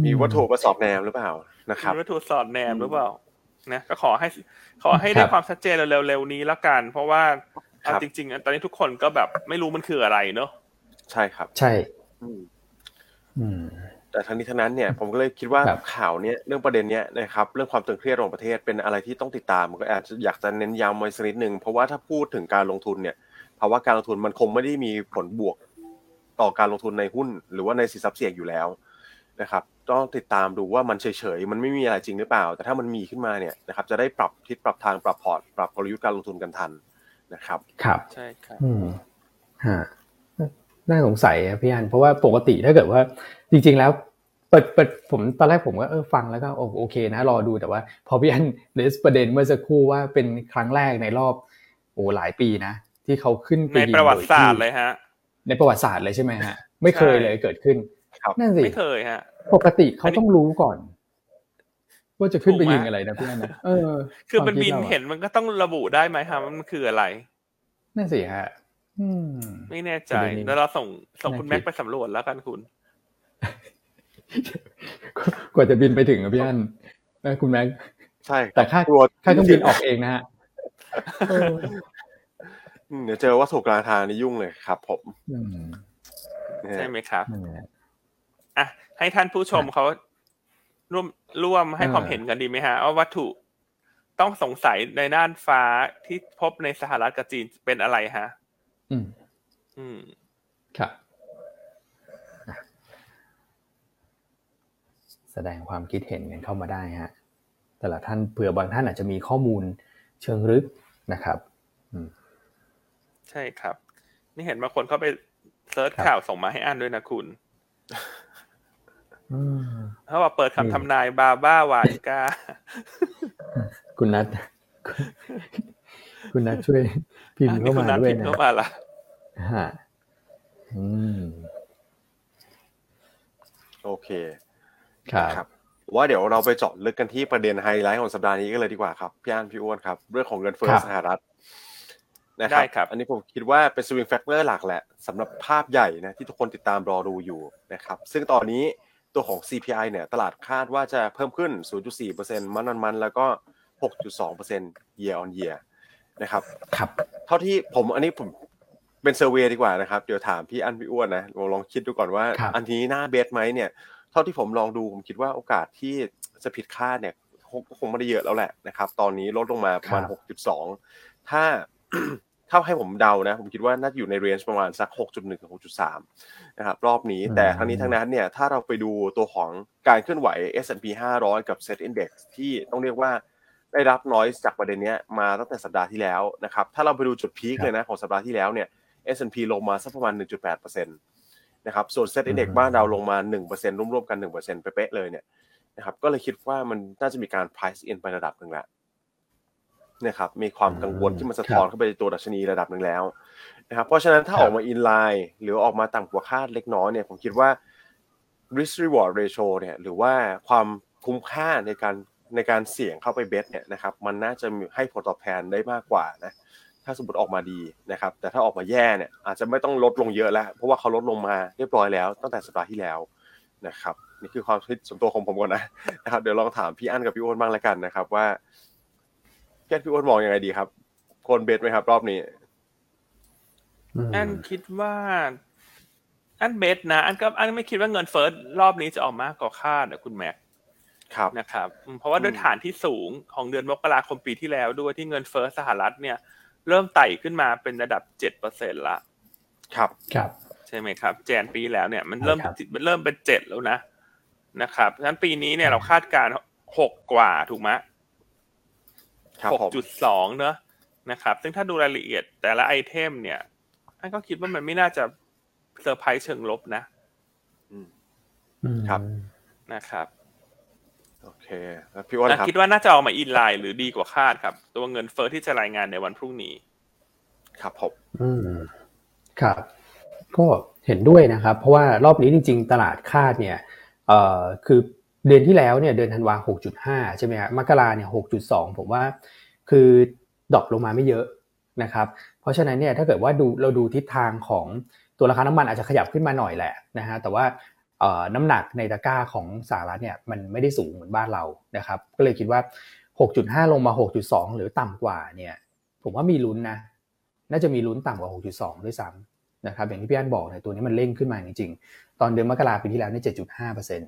มีวัตถุประสอบแนมหรือเปล่านะครับมีวัตถุสอดแนมหรือเปล่านะก็ขอให้ขอให้คได้รับความชัดเจนเร็วๆนี้แล้วกัน เพราะว่าครัเอาบจริง ๆ ตอนนี้ทุกคนก็แบบไม่รู้มันคืออะไรเนอะใช่ครับ ใช่ อืม แต่ทั้งนี้ทั้งนั้นเนี่ยผมก็เลยคิดว่าข่าวเนี้ยเรื่องประเด็นเนี้ยนะครับเรื่องความตึงเครียดของประเทศเป็นอะไรที่ต้องติดตามก็อาจจะอยากจะเน้นย้ำไว้สักนิดนึงเพราะว่าถ้าพูดถึงการลงทุนเนี่ยภาวะการลงทุนมันคงไม่ได้มีผลบวกต่อการลงทุนในหุ้น หรือว่าในสินทรัพย์เสี่ยงอยู่แล้วนะครับต้องติดตามดูว่ามันเฉยๆมันไม่มีอะไรจริงหรือเปล่า แต่ถ้ามันมีขึ้นมาเนี่ยนะครับจะได้ปรับทิศปรับทางปรับพอร์ตปรับกลยุทธ์การลงทุนกันทันนะครับ ครับใช่ครับอืมฮะ น่าสงสัยพี่อันเพราะว่าปกติถ้าเกิดว่าจริง ๆ แล้วเปิดเปิดผมตอนแรกผมก็เออฟังแล้วก็โอเคนะรอดูแต่ว่า พอพี่อันเลสประเด็นเมื่อสักครู่ว่าเป็นครั้งแรกในรอบโอ้หลายปีนะ ที่เขาขึ้นในประวัติศาสตร์เลยฮะ ในประวัติศาสตร์เลยใช่ไหมฮะ ไม่เคยเลยเกิดขึ้นนั่นสิไม่เคยฮะ ปกติเขาต้องรู้ก่อนว่าจะขึ้นไปยิงอะไรนะพี่อันนะเออ คือมันบินเห็นมันก็ต้องระบุได้ไหมครับมันคืออะไรนั่นสิฮะ ไม่แน่ใจ แล้วเราส่งส่งคุณแม็กไปสำรวจแล้วกันคุณ กว่าจะบินไปถึงพี่อันนะคุณแม็กใช่ แต่ค่าตัวค่าเครื่องบินออกเองนะฮะเดี๋ยวเจอว่าถูกกลางทางนี่ยุ่งเลยครับผมใช่ไหมครับอะให้ท่านผู้ชมเขาร่วมร่วมให้ความเห็นกันดีไหมฮะว่าวัตถุต้องสงสัยในด้านฟ้าที่พบในสหรัฐกับจีนเป็นอะไรฮะ อืม อืม ครับ แสดงความคิดเห็นกันเข้ามาได้ฮะ แต่ละท่านเผื่อบางท่านอาจจะมีข้อมูลเชิงลึกนะครับอืมใช่ครับ นี่เห็นบางคนเข้าไปเซิร์ชข่าวส่งมาให้อ่านด้วยนะคุณเขาบอกเปิดคำทำนายบาบ้าวานกาคุณนัทคุณนัทช่วย พิมพ์เข้ามาด้วยนะเข้ามาละฮะอืมโอเค ครับว่าเดี๋ยวเราไปเจาะลึกกันที่ประเด็นไฮไลท์ของสัปดาห์นี้กันเลยดีกว่าครับพี่อันพี่อ้วนครับ เรื่องของเงินเฟ้อสหรัฐนะครับอันนี้ผมคิดว่าเป็น swing factor หลักแหละสำหรับภาพใหญ่นะที่ทุกคนติดตามรอดูอยู่นะครับซึ่งตอนนี้ตัวของ CPI เนี่ยตลาดคาดว่าจะเพิ่มขึ้น 0.4%มันมันมันแล้วก็ 6.2% year on year นะครับ ครับ เท่าที่ผมอันนี้ผมเป็นเซอร์เวยดีกว่านะครับ เดี๋ยวถามพี่อันพี่อ้วนนะลองคิดดูก่อนว่า อันนี้น่าเบสไหมเนี่ย เท่าที่ผมลองดูผมคิดว่าโอกาสที่จะผิดคาดเนี่ยคงไม่ได้เยอะแล้วแหละนะครับ ตอนนี้ลดลงมาประมาณ 6.2 ถ้าถ้าให้ผมเดานะ ผมคิดว่าน่าจะอยู่ในเรนจ์ประมาณสัก 6.1ถึง6.3 นะครับ รอบนี้แต่ทั้งนี้ทั้งนั้นเนี่ย ถ้าเราไปดูตัวของการเคลื่อนไหว S&P 500 กับ Set Index ที่ต้องเรียกว่า ได้รับน้อยจากประเด็นนี้มาตั้งแต่สัปดาห์ที่แล้วนะครับถ้าเราไปดูจุดพีคเลยนะของสัปดาห์ที่แล้วเนี่ย S&P ลงมาสักประมาณ 1.8%นะครับส่วน Set Index บ้านเราลงมา 1%ร่วมๆกัน 1%เป๊ะๆเลยเนี่ยนะครับก็เลยคิดว่ามันน่าจะมีการ price in ไประดับหนึ่งแล้วนะครับมีความกังวลที่มันสะท้อนเข้าไปในตัวดัชนีระดับหนึ่งแล้วนะครับเพราะฉะนั้นถ้าออกมาอินไลน์หรือออกมาต่ำกว่าคาดเล็กน้อยเนี่ยผมคิดว่า risk reward ratio เนี่ยหรือว่าความคุ้มค่าในการ ในการเสี่ยงเข้าไปเบสเนี่ยนะครับมันน่าจะให้ผลตอบแทนได้มากกว่านะถ้าสมมติออกมาดีนะครับแต่ถ้าออกมาแย่เนี่ยอาจจะไม่ต้องลดลงเยอะแล้ว เพราะว่าเขาลดลงมาเรียบร้อยแล้วตั้งแต่สัปดาห์ที่แล้วนะครับนี่คือความคิดส่วนตัวของผมก่อนนะนะครับเดี๋ยวลองถามพี่อั้นกับพี่อ้นบ้างแล้วกันนะครับว่าแค่พี่อ้วนมองยังไงดีครับคนเบสไหมครับ รอบนี้อันคิดว่าอันเบสนะอันก็อันไม่คิดว่าเงินเฟ้อรอบนี้จะออกมากกว่าคาดนะคุณแม็ก ครับนะครับเพราะว่าด้วยฐานที่สูงของเดือนมกราคมปีที่แล้วด้วยที่เงินเฟ้อสหรัฐเนี่ยเริ่มไต่ขึ้นมาเป็นระดับเจ็ดเปอร์เซ็นต์ละ ครับครับ ใช่ไหมครับ แจนปีแล้วเนี่ยมันเริ่มมันเริ่มเป็นเจ็ดแล้วนะนะครับฉะนั้นปีนี้เนี่ยเราคาดการหกกว่าถูกไหมหกจุดสองเนอะนะครับ ซึ่งถ้าดูรายละเอียดแต่ละ item เนี่ยท่านก็คิดว่ามันไม่น่าจะเซอร์ไพรส์เชิงลบนะครับนะครับ โอเคแล้วพี่อ้นครับคิดว่าน่าจะออกมา in line หรือดีกว่าคาดครับ ตัวเงินเฟ้อที่จะรายงานในวันพรุ่งนี้ ครับผมอืมครับ ก็เห็นด้วยนะครับ เพราะว่ารอบนี้จริง ๆ ตลาดคาดเนี่ยเอ่อคือเดือนที่แล้วเนี่ยเดือนธันวา 6.5 ใช่ไหมครับมกราเนี่ย 6.2 ผมว่าคือดรอปลงมาไม่เยอะนะครับ เพราะฉะนั้นเนี่ยถ้าเกิดว่าดูเราดูทิศทางของตัวราคาน้ำมันอาจจะขยับขึ้นมาหน่อยแหละนะฮะแต่ว่า น้ำหนักในตะกร้าของสหรัฐเนี่ยมันไม่ได้สูงเหมือนบ้านเรานะครับ ก็เลยคิดว่า 6.5 ลงมา 6.2 หรือต่ำกว่าเนี่ยผมว่ามีลุ้นนะน่าจะมีลุ้นต่ำกว่า 6.2 ด้วยซ้นะครับอย่างที่พี่อันบอกเนี่ยตัวนี้มันเร่งขึ้นมาจริงๆ ตอนเดือนมกราปีที่แล้วนี่เจ็ดจุดห้าเปอร์เซ็นต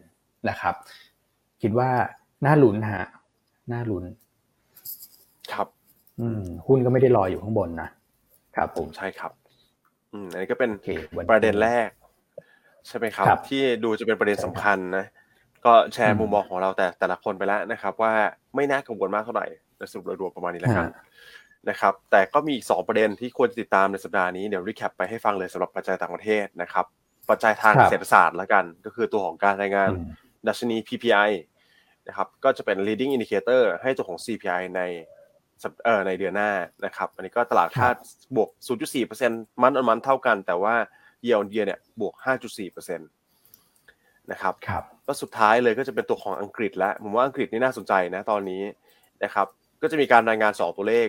นะครับ คิดว่าน่าลุ้นฮะน่าลุ้น ครับ อืมหุ้นก็ไม่ได้ลอยอยู่ข้างบนนะครับผมใช่ครับ อืมอันนี้ก็เป็นโอเควันประเด็นแรก ใช่ไหมครับครับ ที่ดูจะเป็นประเด็นสำคัญนะก็แชร์มุมมองของเราแต่แต่ละคนไปแล้วนะครับ ว่าไม่น่ากังวลมากเท่าไหร่ในสรุปโดยรวมประมาณนี้แล้วกันฮะนะครับ แต่ก็มีอีกสองประเด็นที่ควรติดตามในสัปดาห์นี้เดี๋ยวรีแคปไปให้ฟังเลยสำหรับปัจจัยต่างประเทศนะครับ ปัจจัยทางครับเศรษฐศาสตร์แล้วกัน ก็คือตัวของการรายงานอืมดัชนี PPI นะครับก็จะเป็น leading indicator ให้ตัวของ CPI ในสัปเอ่อในเดือนหน้านะครับ อันนี้ก็ตลาดคาดบวก 0.4%มันออนมันเท่ากัน แต่ว่า year on year เนี่ยบวก 5.4%นะครับครับก็สุดท้ายเลยก็จะเป็นตัวของอังกฤษแล้วผมว่าอังกฤษนี่น่าสนใจนะตอนนี้นะครับ ก็จะมีการรายงาน 2 ตัวเลข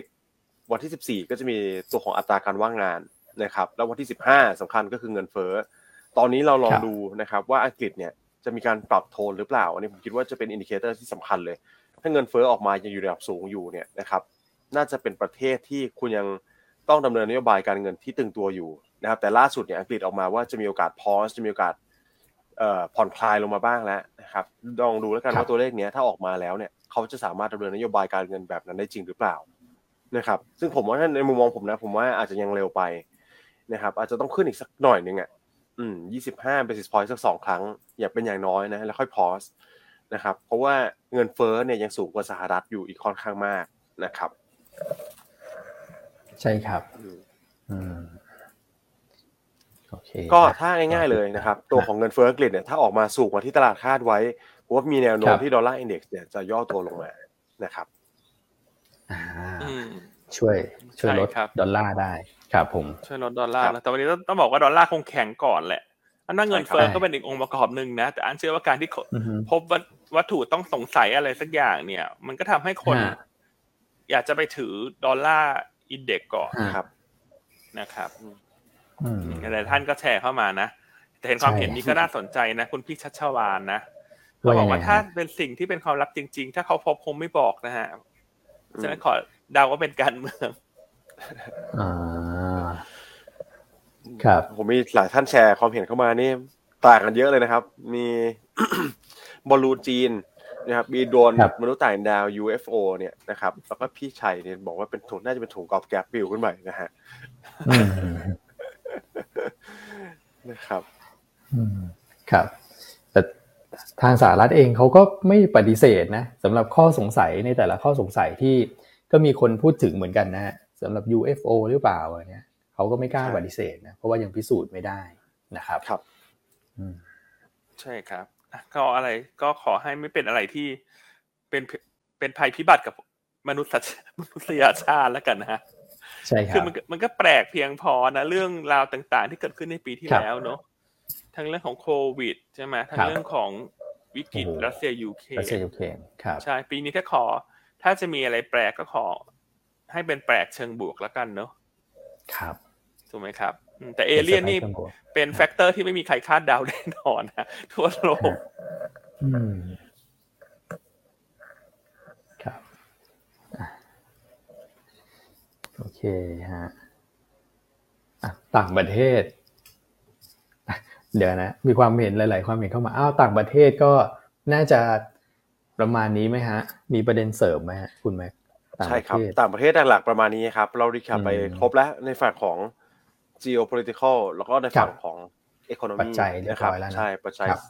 วันที่ 14 ก็จะมีตัวของอัตราการว่างงานนะครับ แล้ววันที่ 15สำคัญก็คือเงินเฟ้อตอนนี้เราลองครับดูนะครับว่าอังกฤษเนี่ยจะมีการปรับโทนหรือเปล่า อันนี้ผมคิดว่าจะเป็น indicator ที่สำคัญเลย ถ้าเงินเฟ้อออกมายังอยู่ในระดับสูงอยู่เนี่ยนะครับ น่าจะเป็นประเทศที่คุณยังต้องดำเนินนโยบายการเงินที่ตึงตัวอยู่ นะครับแต่ล่าสุดเนี่ยอังกฤษออกมาว่าจะมีโอกาส pause จะมีโอกาสเอ่อผ่อนคลายลงมาบ้างแล้วนะครับลองดูแล้วกันครับว่าตัวเลขเนี้ยถ้าออกมาแล้วเนี่ยเขาจะสามารถดำเนินนโยบายการเงินแบบนั้นได้จริงหรือเปล่านะครับ ซึ่งผมว่าในมุมมองผมนะ ผมว่าอาจจะยังเร็วไปนะครับ อาจจะต้องขึ้นอีกสักหน่อยหนึ่งอะอืมยี่สิบห้า basis point สักสองครั้ง อย่าเป็นอย่างน้อยนะ แล้วค่อย pause นะครับ เพราะว่าเงินเฟ้อเนี่ยยังสูงกว่าสหรัฐอยู่อีกค่อนข้างมากนะครับ ใช่ครับ อืมอืมโอเค ก็ถ้าง่ายๆเลยนะครับ ตัวของเงินเฟ้ออังกฤษเนี่ยถ้าออกมาสูงกว่าที่ตลาดคาดไว้ผมว่ามีแนวโน้มครับที่ Dollar Index เนี่ยจะย่อตัวลงมานะครับอ่าอืมช่วยช่วยลดใช่ครับดอลลาร์ได้ครับผมช่วยลดดอลลาร์ครับนะแต่วันนี้ต้องต้องบอกว่าดอลลาร์คงแข็งก่อนแหละอันนั้นเงินใช่ครับเฟ้อก็เป็นอีกองค์ประกอบหนึ่งนะ แต่อันเชื่อว่าการที่อือฮึพบวัตวัตถุต้องสงสัยอะไรสักอย่างเนี่ย มันก็ทำให้คนฮะอยากจะไปถือ Dollar Index ก่อนอ่าครับนะครับอืม หลายท่านก็แชร์เข้ามานะแต่เห็นความใช่เห็นนี้ก็น่าสนใจนะ คุณพี่ชัชวานนะว่าเขาบยัอกงไงว่าถ้าฮะเป็นสิ่งที่เป็นความลับจริง ๆ ถ้าเขาพบคงไม่บอกนะฮะอืมฉะนั้นขอเดาว่าเป็นการเมืองอ่าครับ ผมมีหลายท่านแชร์ความเห็นเข้ามานี่ต่างกันเยอะเลยนะครับ มีบอลลูนจีนนะครับมีโดรนครับมนุษย์ต่างดาว UFO เนี่ยนะครับแล้วก็พี่ชัยเนี่ยบอกว่าเป็นถุงน่าจะเป็นถุงกอล์ฟแก๊ปปิวขึ้นไปนะฮะอืม นะครับอืมครับ แต่ทางสหรัฐเองเขาก็ไม่ปฏิเสธนะสำหรับข้อสงสัยในแต่ละข้อสงสัยที่ก็มีคนพูดถึงเหมือนกันนะฮะสำหรับ UFO หรือเปล่าอะไรเนี่ยเขาก็ไม่กล้าใช่ปฏิเสธนะเพราะว่ายังพิสูจน์ไม่ได้นะครับครับอืมใช่ครับอะก็อะไรก็ขอให้ไม่เป็นอะไรที่เป็นเป็นภัยพิบัติกับมนุษยมนุษยชาติแล้วกันนะฮะ ใช่ครับคือบมันก็มันก็แปลกเพียงพอนะเรื่องราวต่างๆ ที่เกิดขึ้นในปีที่ครับแล้วเนาะทั้งเรื่องของโควิดใช่ไหมทั้งครับเรื่องของวิกฤตโอ้โหรัสเซียยูเครรัสเซียนยูเครนครับใช่ปีนี้ถ้าขอ ถ้าจะมีอะไรแปลกก็ขอ ให้เป็นแปลกเชิงบวกแล้วกันเนาะครับถูกไหมครับอืมแต่เอเลี่ยนนี่เป็นสไตล์เชิงบวกเป็น factor ที่ไม่มีใครคาดเดาแน่นอนนะทั่วโลก อืมครับอะ โอเคฮะอะต่างประเทศอะเดี๋ยวนะ มีความเห็นหลาย ๆ ความเห็นเข้ามาอ้าวต่างประเทศก็น่าจะประมาณนี้ไหมฮะ มีประเด็นเสริมไหมฮะคุณแม็กต่างใช่ประครับเทศต่างประเทศหลักๆประมาณนี้ครับ เรารีแคปไปอืมครบแล้วในฝั่งของ geopolitical แล้วก็ในฝั่งครับของ economy ปัจจัยเรียบนะครัร้อยแล้วนะใช่ปัจจัยครับ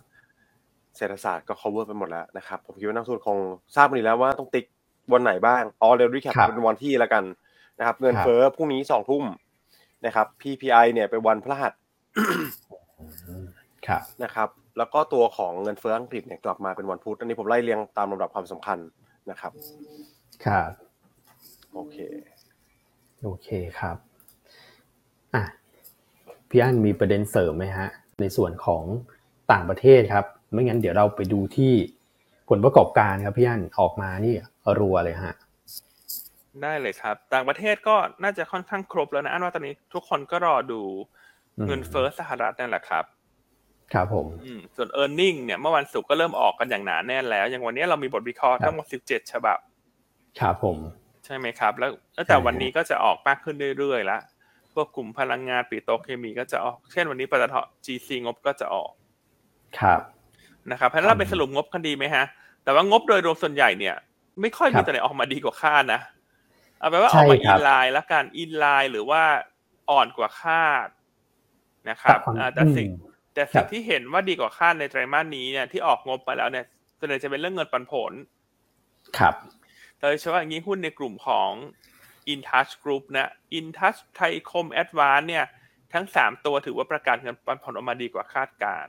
เศรษฐศาสตร์ก็ cover ไปหมดแล้วนะครับ ผมคิดว่านักลงทุนคงทราบมาดีแล้วว่าต้องติ๊กวันไหนบ้างอ๋อเดี๋ยวรีแคปครับเป็นวันที่แล้วกัน นะครับ เงินครับเฟ้อพรุ่งนี้สองทุ่มนะครับ PPI เนี่ยเป็นวันพฤหัสอืมครับนะครับ แล้วก็ตัวของเงินเฟ้ออังกฤษเนี่ยกลับมาเป็นวันพุธอันนี้ผมไล่เรียงตามลำดับความสำคัญนะครับครับโอเค โอเคครับอะพี่อั้นมีประเด็นเสริมไหมฮะ ในส่วนของต่างประเทศครับ ไม่งั้นเดี๋ยวเราไปดูที่ผลประกอบการครับพี่อั้นออกมานี่รัวเลยฮะ ได้เลยครับ ต่างประเทศก็น่าจะค่อนข้างครบแล้วนะอันว่าตอนนี้ทุกคนก็รอดูอืมเงินเฟ้อสหรัฐนั่นแหละครับ ครับผมอืมส่วน e a r n i n g เนี่ยเมื่อวันศุกร์ก็เริ่มออกกันอย่างหนาแน่นแล้ว อย่างวันนี้เรามีบทวิเคราะห์ครับทั้งหมด17 ฉบับ ครับผม ใช่ไหมครับ แล้วแล้วแต่ใช่วันนี้ก็จะออกมากขึ้นเรื่อยๆแล้วพวกกลุ่มพลังงานปิโตรเคมีก็จะออก เช่นวันนี้ปตท GC งบก็จะออก ครับนะครับเพราะเราไปสรุปงบกันดีไหมฮะ แต่ว่างบโดยรวมส่วนใหญ่เนี่ย ไม่ค่อยมีตัวไหนออกมาดีกว่าคาดนะ เอาไปว่าออกมา in line แล้วกัน in line หรือว่าอ่อนกว่าคาดนะครับแต่สิ่งแต่สิ่งที่เห็นว่าดีกว่าคาดในไตรมาสนี้เนี่ยที่ออกงบไปแล้วเนี่ยส่วนใหญ่จะเป็นเรื่องเงินปันผล ครับโดยเฉพาะอย่างนี้หุ้นในกลุ่มของ InTouch Group นะ InTouch ไทยคม Advance เนี่ย ทั้งสามตัวถือว่าประกันเงินปันผลออกมาดีกว่าคาดการ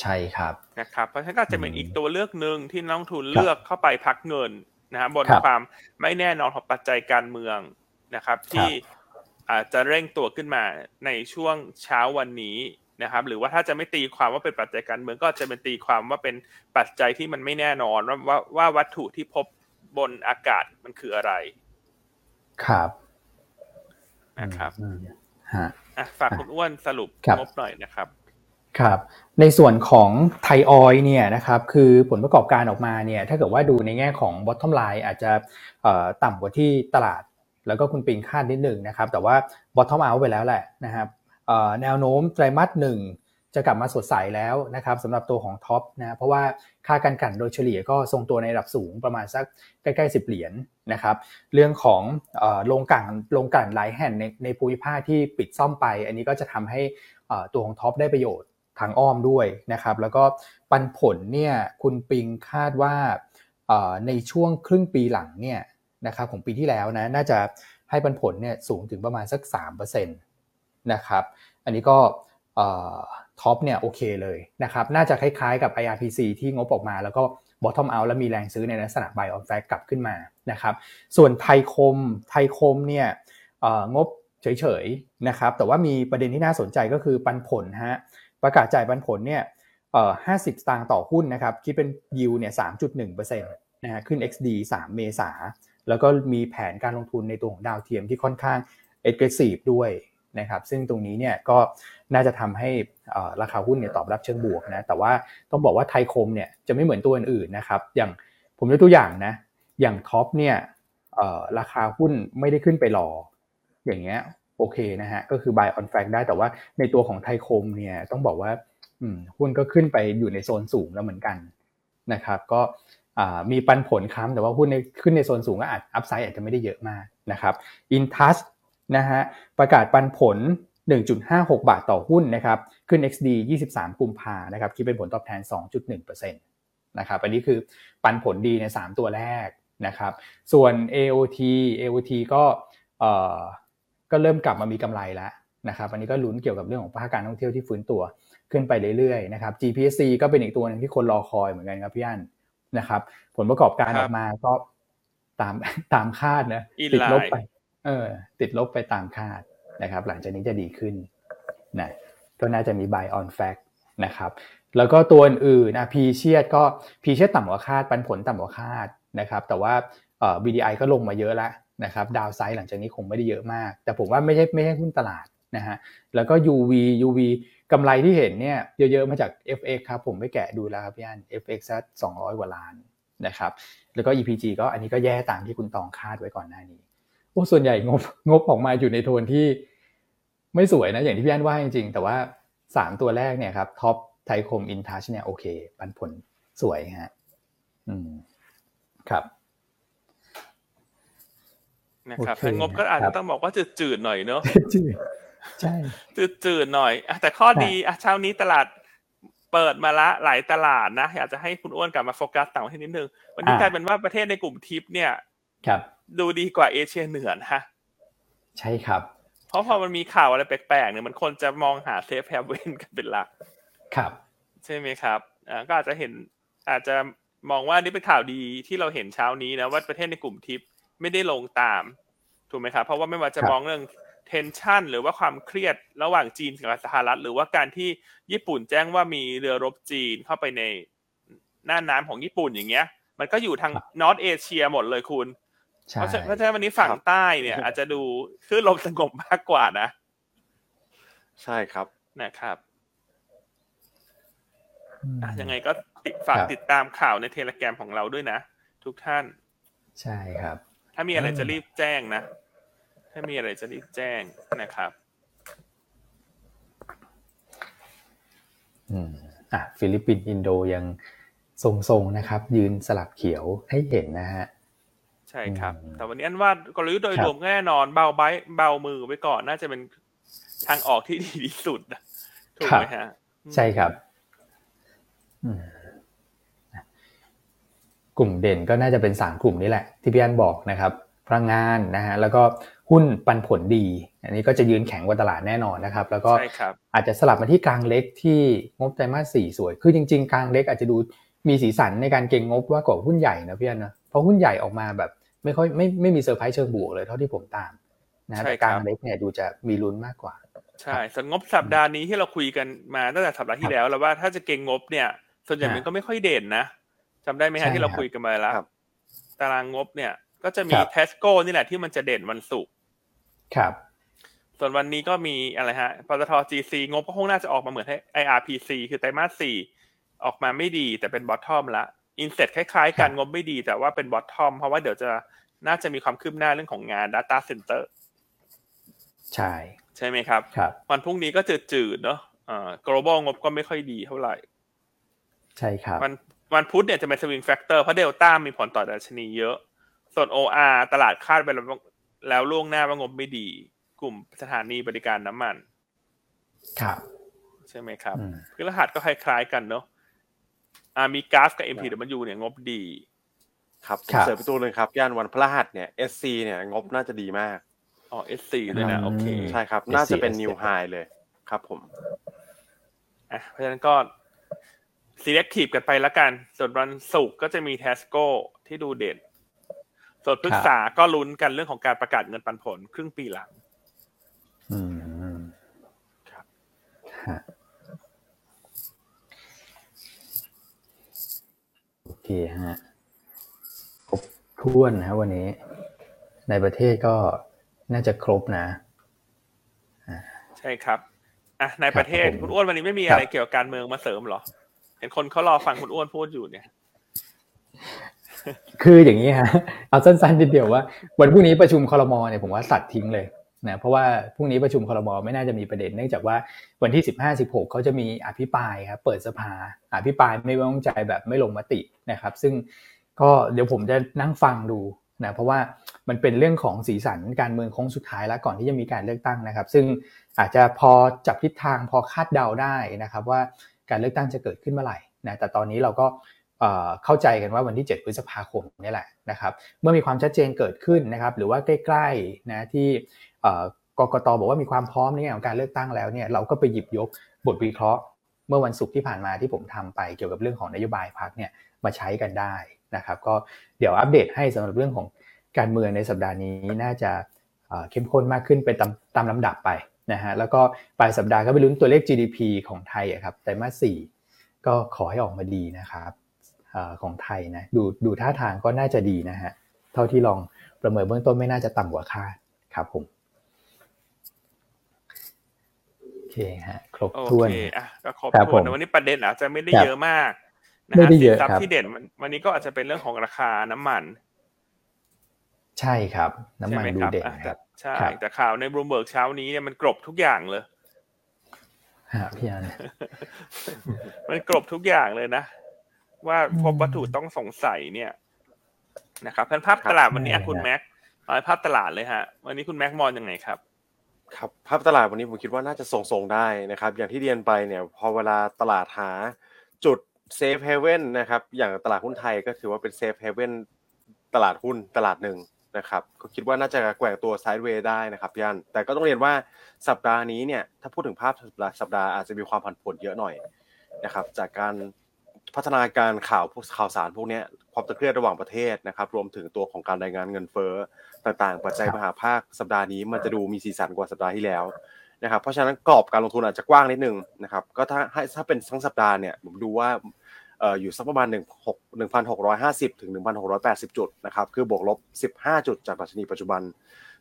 ใช่ครับนะครับ เพราะฉะนั้นก็จะเป็นอีกตัวเลือกหนึ่งที่นักทุนเลือกเข้าไปพักเงิน นะบนความไม่แน่นอนของปัจจัยการเมืองนะครับ ที่อาจจะเร่งตัวขึ้นมาในช่วงเช้าวันนี้นะครับ หรือว่าถ้าจะไม่ตีความว่าเป็นปัจจัยการเมืองก็จะเป็นตีความว่าเป็นปัจจัยที่มันไม่แน่นอนว่าว่าว่าวัตถุที่พบบนอากาศมันคืออะไร ครับนะครับฮะฝากคุณอ้วนสรุปงบหน่อยนะครับ ครับในส่วนของไทยออยเนี่ยนะครับคือผลประกอบการออกมาเนี่ยถ้าเกิดว่าดูในแง่ของ bottom line อาจจะต่ำกว่าที่ตลาด แล้วก็คุณปิงคาดนิดหนึ่งนะครับแต่ว่า bottom out ไปแล้วแหละนะครับแนวโน้มไตรมาสหนึ่งจะกลับมาสดใสแล้วนะครับสำหรับตัวของท็อปนะเพราะว่าค่าการกันโดยเฉลี่ยก็ทรงตัวในระดับสูงประมาณสักใกล้ๆ10เหรียญนนะครับเรื่องของโรงกลั่นโรงกลั่นหลายแห่งในในภูมิภาคที่ปิดซ่อมไป อันนี้ก็จะทำให้ตัวของท็อปได้ประโยชน์ ทางอ้อมด้วยนะครับ แล้วก็ปันผลเนี่ยคุณปิงคาดว่าในช่วงครึ่งปีหลังเนี่ยนะครับของปีที่แล้วนะน่าจะให้ปันผลเนี่ยสูงถึงประมาณสัก3%นะครับ อันนี้ก็ท็อปเนี่ยโอเคเลยนะครับ น่าจะคล้ายๆกับ IRPC ที่งบออกมาแล้วก็ bottom out แล้วมีแรงซื้อในลักษณะ buy on fact กลับขึ้นมานะครับ ส่วนไทยคมไทยคมเนี่ยงบเฉยๆนะครับ แต่ว่ามีประเด็นที่น่าสนใจก็คือปันผลฮะ ประกาศจ่ายปันผลเนี่ยห้าสิบตางค์ต่อหุ้นนะครับ คิดเป็นยิวเนี่ยสามจุดหนึ่งเปอร์เซ็นต์นะฮะขึ้น XD 3เมษา แล้วก็มีแผนการลงทุนในตัวของดาวเทียมที่ค่อนข้าง aggressive ด้วยนะครับซึ่งตรงนี้เนี่ยก็น่าจะทำให้ราคาหุ้นเนี่ยตอบรับเชิงบวกนะแต่ว่าต้องบอกว่าไทยคมเนี่ยจะไม่เหมือนตัวอื่นๆนะครับอย่างผมยกตัวอย่างนะอย่างท็อปเนี่ยราคาหุ้นไม่ได้ขึ้นไปรอ อย่างเงี้ย โอเคนะฮะก็คือ buy on fact ได้แต่ว่าในตัวของไทยคมเนี่ยต้องบอกว่าหุ้นก็ขึ้นไปอยู่ในโซนสูงแล้วเหมือนกันนะครับ ก็มีปันผลค้ำแต่ว่าหุ้นในขึ้นในโซนสูงก็อาจอัพไซด์อาจจะไม่ได้เยอะมากนะครับอินทัสนะฮะประกาศปันผล 1.56 บาทต่อหุ้นนะครับขึ้น XD 23 กุมภานะครับคิดเป็นผลตอบแทน 2.1%นะครับอันนี้คือปันผลดีใน 3 ตัวแรกนะครับ ส่วน AOT AOT ก็ ก็เริ่มกลับมามีกำไรแล้วนะครับอันนี้ก็ลุ้นเกี่ยวกับเรื่องของภาคการท่องเที่ยวที่ฟื้นตัวขึ้นไปเรื่อยๆนะครับ GPSC ก็เป็นอีกตัวหนึ่งที่คนรอคอยเหมือนกันครับพี่อันนะครับ ผลประกอบการออกมาก็ตามตามคาดนะติดลบไป เออ ติดลบไปตามคาดนะครับ หลังจากนี้จะดีขึ้นนะก็น่าจะมี buy on fact นะครับแล้วก็ตัวอื่นๆนะพีเชียดก็พีเชียดต่ำกว่าคาดปันผลต่ำกว่าคาดนะครับ แต่ว่าเอ่อ BDI ก็ลงมาเยอะแล้ว นะครับดาวไซด์หลังจากนี้คงไม่ได้เยอะมาก แต่ผมว่าไม่ใช่ไม่ใช่หุ้นตลาดนะฮะแล้วก็ UV UV กำไรที่เห็นเนี่ยเยอะๆมาจาก FX ครับผมไปแกะดูแล้วครับพี่อัน FX สัก200 กว่าล้านนะครับแล้วก็ EPG ก็อันนี้ก็แย่ตามที่คุณตองคาดไว้ก่อนหน้านี้โอ้ส่วนใหญ่งบงบออกมาอยู่ในโทนที่ไม่สวยนะอย่างที่พี่อันว่าจริงๆ แต่ว่าสามตัวแรกเนี่ยครับท็อปไทคมอินทัชเนี่ยโอเค ปันผลสวยฮะอืมครับ นะครับถ้างบก็อาจจะต้องบอกว่าจืดๆหน่อยเนอะจืดใช่จืดๆหน่อยแต่ข้อดีอะเช้านี้ตลาดเปิดมาละหลายตลาดนะอยากจะให้คุณอ้วนกลับมาโฟกัสต่างประเทศนิดนึง วันนี้กลายเป็นว่าประเทศในกลุ่มทิปเนี่ยครับดูดีกว่าเอเชียเหนือนะใช่ครับ เพราะพอมันมีข่าวอะไรแปลกๆเนี่ยมันคนจะมองหา safe haven กันเป็นหลัก ครับ ใช่ไหมครับอ่าก็อาจจะเห็นอาจจะมองว่านี่เป็นข่าวดีที่เราเห็นเช้านี้นะว่าประเทศในกลุ่มทิป ไม่ได้ลงตาม ถูกไหมครับเพราะว่าไม่ว่าจะมองเรื่องเทนชันหรือว่าความเครียดระหว่างจีนกับสหรัฐ หรือว่าการที่ญี่ปุ่นแจ้งว่ามีเรือรบจีนเข้าไปในน่านน้าของญี่ปุ่นอย่างเงี้ย มันก็อยู่ทางนอตเอเชียหมดเลยคุณเพราะฉะนั้นวันนี้ฝั่งใต้เนี่ย อาจจะดูคลื่นลมสงบมากกว่านะ ใช่ครับนะครับยังไงก็ฝากติดตามข่าวใน Telegram ของเราด้วยนะ ทุกท่าน ใช่ครับ ถ้ามีอะไรจะรีบแจ้งนะ ถ้ามีอะไรจะรีบแจ้งนะครับ อืมอะฟิลิปปินส์อินโดยังทรงๆนะครับ ยืนสลับเขียวให้เห็นนะฮะใช่ครับ แต่วันนี้อันว่ากลยุทธ์โดยรวมแน่นอนเบาใบเบามือไว้ก่อนน่าจะเป็นทางออกที่ดีที่สุดถูกไหมฮะ ใช่ครับ กลุ่มเด่นก็น่าจะเป็นสามกลุ่มนี้แหละ ที่พี่อันบอกนะครับพลังงานนะฮะแล้วก็หุ้นปันผลดี อันนี้ก็จะยืนแข็งกว่าตลาดแน่นอนนะครับ แล้วก็อาจจะสลับมาที่กลางเล็กที่งบไตรมาสสี่สวย คือจริง ๆ กลางเล็กอาจจะดูมีสีสันในการเก็งงบว่ากว่าหุ้นใหญ่นะพี่อันนะเพราะหุ้นใหญ่ออกมาแบบไม่ค่อยไม่ไม่มีเซอร์ไพรส์เชิงบวกเลยเท่าที่ผมตามนะแต่กลางเล็กเนี่ยดูจะมีลุ้นมากกว่า ใช่ส่วนงบสัปดาห์นี้ที่เราคุยกันมาตั้งแต่สัปดาห์ที่แล้วแล้วว่าถ้าจะเก็งงบเนี่ย ส่วนใหญ่มันก็ไม่ค่อยเด่นนะ จำได้ไหมฮะที่เราคุยกันมาแล้วตารางงบเนี่ย ก็จะมีเทสโก้นี่แหละที่มันจะเด่นวันศุกร์ครับ ส่วนวันนี้ก็มีอะไรฮะปตท GC งบก็คงน่าจะออกมาเหมือนให้ IRPC คือไตรมาสสี่ออกมาไม่ดีแต่เป็น bottom ละINSET คล้ายๆกันงบไม่ดีแต่ว่าเป็น bottom เพราะว่าเดี๋ยวจะน่าจะมีความคืบหน้าเรื่องของงาน Data Center ใช่ ใช่ไหมครับครับ วันพรุ่งนี้ก็จืดๆเนาะอ่า GLOBAL งบก็ไม่ค่อยดีเท่าไหร่ ใช่ครับ วัน วันพุธเนี่ยจะเป็น swing factor เพราะเดลต้ามีผลต่อดัชนีเยอะ ส่วน OR ตลาดคาดไปแล้วล่วงหน้าว่างบไม่ดี กลุ่มสถานีบริการน้ำมัน ครับ ใช่ไหมครับคือรหัสก็คล้ายๆกันเนาะอ่ามีกราฟกับ MPW เนี่ยงบดี ครับเสริมไปตัวหนึ่งครับ ย่านวันพฤหัสเนี่ย SC เนี่ยงบน่าจะดีมาก อ๋อ SC ด้วยนะ โอเค ใช่ครับ น่าจะเป็นนิวไฮเลยครับผมอะเพราะฉะนั้นก็ selective กันไปแล้วกัน ส่วนวันศุกร์ก็จะมี Tesco ที่ดูเด่น ส่วนพฤกษาก็ลุ้นกันเรื่องของการประกาศเงินปันผลครึ่งปีหลัง อืมครับโอเคฮะครบถ้วนนะวันนี้ ในประเทศก็น่าจะครบนะใช่ครับอะในประเทศคุณอ้วนวันนี้ไม่มีอะไรเกี่ยวกับการเมืองมาเสริมหรอ เห็นคนเขารอฟังคุณอ้วนพูดอยู่เนี่ย คืออย่างนี้ฮะเอาสั้นๆทีเดียวว่าวันพรุ่งนี้ประชุมคอรมอเนี่ยผมว่าสัตว์ทิ้งเลยนะเพราะว่าพรุ่งนี้ประชุมคอรมอไม่น่าจะมีประเด็นเนื่องจากว่าวันที่สิบห้าสิบหกเขาจะมีอภิปรายครับเปิดสภาอภิปรายไม่ไว้วางใจแบบไม่ลงมตินะครับ ซึ่งก็เดี๋ยวผมจะนั่งฟังดูนะเพราะว่ามันเป็นเรื่องของสีสันการเมืองโค้งสุดท้ายแล้วก่อนที่จะมีการเลือกตั้งนะครับ ซึ่งอาจจะพอจับทิศทางพอคาดเดาได้นะครับว่า การเลือกตั้งจะเกิดขึ้นเมื่อไหร่นะแต่ตอนนี้เราก็เข้าใจกันว่าวันที่ 7 พฤษภาคมนี่แหละนะครับเมื่อมีความชัดเจนเกิดขึ้นนะครับหรือว่าใกล้ๆนะที่กกตบอกว่ามีความพร้อมในแง่ของการเลือกตั้งแล้วเนี่ยเราก็ไปหยิบยกบทวิเคราะห์ เมื่อวันศุกร์ที่ผ่านมาที่ผมทำไปเกี่ยวกับเรื่องของนโยบายพักเนี่ยมาใช้กันได้นะครับก็เดี๋ยวอัปเดตให้สำหรับเรื่องของการเมืองในสัปดาห์นี้น่าจะเข้มข้นมากขึ้นไปตามตามลำดับไป นะฮะแล้วก็ปลายสัปดาห์ก็ไปลุ้นตัวเลข GDP ของไทยครับไตรมาสสี่ก็ขอให้ออกมาดีนะครับอของไทยนะดูดูท่าทางก็น่าจะดีนะฮะเท่าที่ลองประเมินเบื้องต้นไม่น่าจะต่ำกว่าคาดครับผมโอเคฮะครบถ้วนโอเคอะก็ครบถ้วนวันนี้ประเด็นอาจจะไม่ได้เยอะมากนะฮะสินทรัพย์ที่เด่นวันนี้ก็อาจจะเป็นเรื่องของราคาน้ำมัน ใช่ครับ น้ำมันดูเด่นครับ ใช่ แต่ข่าวในบลูเบิร์กเช้านี้เนี่ยมันกลบทุกอย่างเลยฮะพี่อันมันกลบทุกอย่างเลยนะ ว่าพบวัตถุต้องสงสัยเนี่ย นะครับพันภาพตลาดวันนี้คุณแม็กเอาภาพตลาดเลยฮะ วันนี้คุณแม็กมองยังไงครับครับภาพตลาดวันนี้ผมคิดว่าน่าจะทรงๆได้นะครับ อย่างที่เรียนไปเนี่ย พอเวลาตลาดหาจุด safe haven นะครับ อย่างตลาดหุ้นไทยก็ถือว่าเป็น safe havenตลาดหุ้นตลาดหนึ่ง นะครับก็คิดว่าน่าจะแกว่งตัวไซด์เวย์ได้นะครับย่านแต่ก็ต้องเรียนว่าสัปดาห์นี้เนี่ยถ้าพูดถึงภาพสัปดาห์อาจจะมีความผันผวนเยอะหน่อยนะครับจากการพัฒนาการข่าวพวกข่าวสารพวกนี้ความตึงเครียดระหว่างประเทศนะครับ รวมถึงตัวของการรายงานเงินเฟ้อต่างๆ ปัจจัยมหาภาคสัปดาห์นี้มันจะดูมีสีสันกว่าสัปดาห์ที่แล้วนะครับเพราะฉะนั้นกรอบการลงทุนอาจจะกว้างนิดนึงนะครับก็ถ้าให้ถ้าเป็นทั้งสัปดาห์เนี่ยผมดูว่า อยู่สักประมาณ1 1,650 ถึง 1,680 จุดนะครับ คือบวกลบ 15 จุดจากดัชนีปัจจุบัน